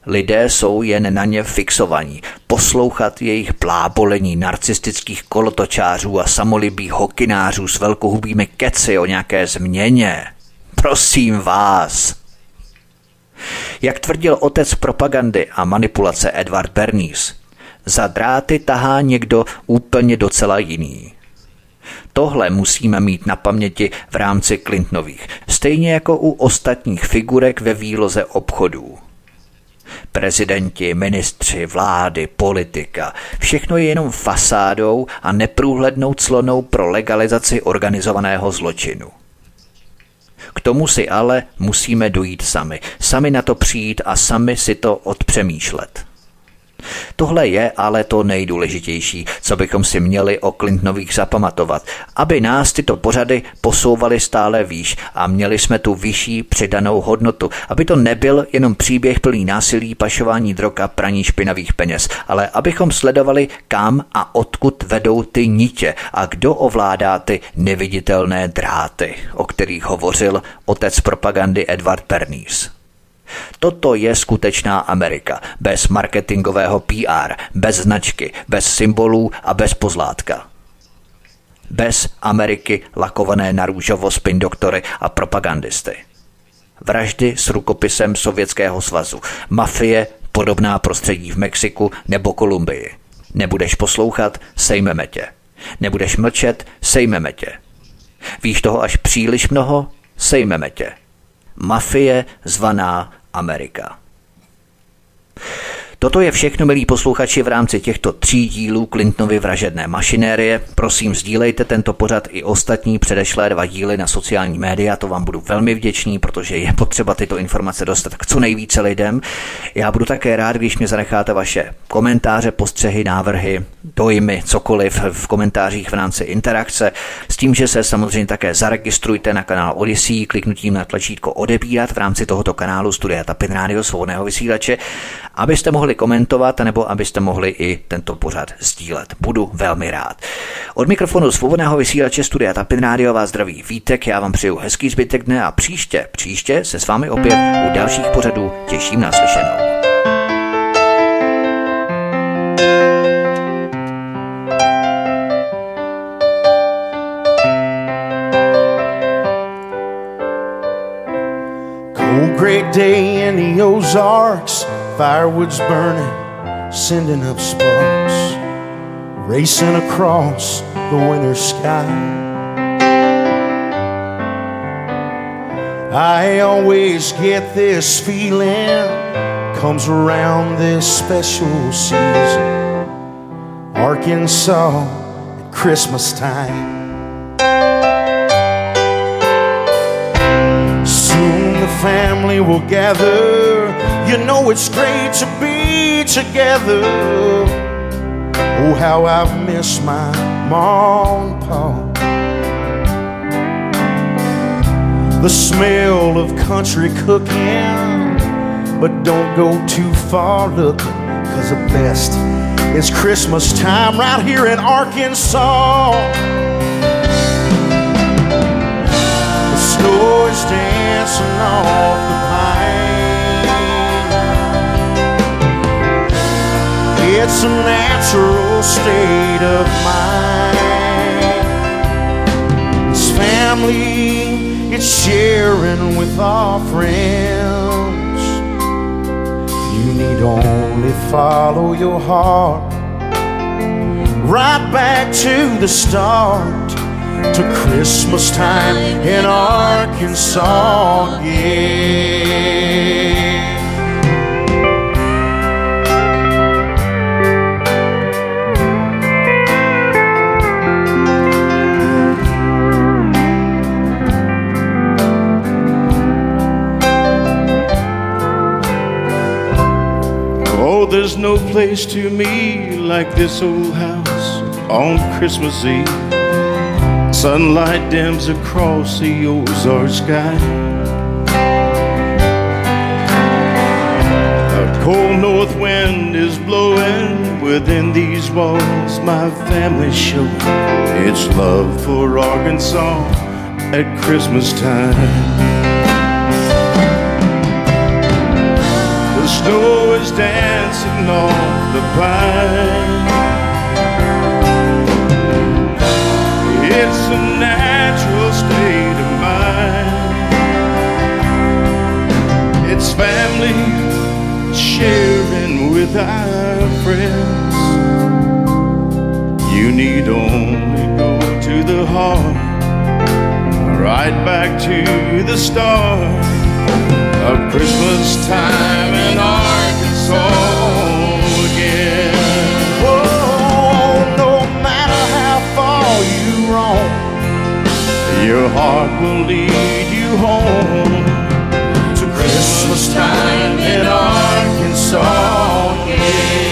Lidé jsou jen na ně fixovaní. Poslouchat jejich blábolení narcistických kolotočářů a samolibých hokinářů s velkohubými keci o nějaké změně. Prosím vás. Jak tvrdil otec propagandy a manipulace Edward Bernays, za dráty tahá někdo úplně docela jiný. Tohle musíme mít na paměti v rámci Clintonových, stejně jako u ostatních figurek ve výloze obchodů. Prezidenti, ministři, vlády, politika. Všechno je jenom fasádou a neprůhlednou clonou pro legalizaci organizovaného zločinu. K tomu si ale musíme dojít sami, sami na to přijít a sami si to odpřemýšlet. Tohle je ale to nejdůležitější, co bychom si měli o Clintonových zapamatovat, aby nás tyto pořady posouvaly stále výš a měli jsme tu vyšší přidanou hodnotu, aby to nebyl jenom příběh plný násilí, pašování drog a praní špinavých peněz, ale abychom sledovali, kam a odkud vedou ty nitě a kdo ovládá ty neviditelné dráty, o kterých hovořil otec propagandy Edward Bernays. Toto je skutečná Amerika, bez marketingového PR, bez značky, bez symbolů a bez pozlátka. Bez Ameriky lakované na růžovo spin doktory a propagandisty. Vraždy s rukopisem Sovětského svazu, mafie, podobná prostředí v Mexiku nebo Kolumbii. Nebudeš poslouchat, sejmeme tě. Nebudeš mlčet, sejmeme tě. Víš toho až příliš mnoho, sejmeme tě. Mafie zvaná Amerika. Toto je všechno, milí posluchači, v rámci těchto tří dílů Clintonovy vražedné mašinérie. Prosím, sdílejte tento pořad i ostatní předešlé dva díly na sociální média, to vám budu velmi vděčný, protože je potřeba tyto informace dostat k co nejvíce lidem. Já budu také rád, když mě zanecháte vaše komentáře, postřehy, návrhy, dojmy, cokoliv v komentářích v rámci interakce, s tím, že se samozřejmě také zaregistrujte na kanál Odyssey kliknutím na tlačítko odebírat v rámci tohoto kanálu Studia Tapin Radio svobodného vysílače, abyste mohli komentovat nebo abyste mohli i tento pořad sdílet. Budu velmi rád. Od mikrofonu svobodného vysílače Studia Tapin Radio vás zdraví Vítek, já vám přeju hezký zbytek dne a příště, příště se s vámi opět u dalších pořadů těším na slyšenou. day in the Ozarks, firewood's burning, sending up sparks, racing across the winter sky. I always get this feeling, comes around this special season, Arkansas at Christmas time. Soon the family will gather. You know it's great to be together. Oh, how I've missed my mom and. The smell of country cooking, but don't go too far looking, cause the best is Christmas time right here in Arkansas. The snow is dancing off the It's a natural state of mind. It's family, it's sharing with our friends. You need only follow your heart right back to the start to Christmas time in Arkansas. Yeah. There's no place to me like this old house on Christmas Eve. Sunlight dims across the Ozark sky. A cold north wind is blowing within these walls. My family showing its love for Arkansas at Christmas time. Snow is dancing on the pine. It's a natural state of mind. It's family sharing with our friends. You need only go to the heart, right back to the start of Christmas time in Arkansas. Again. Oh, no matter how far you roam, your heart will lead you home to Christmas time in Arkansas. Buddy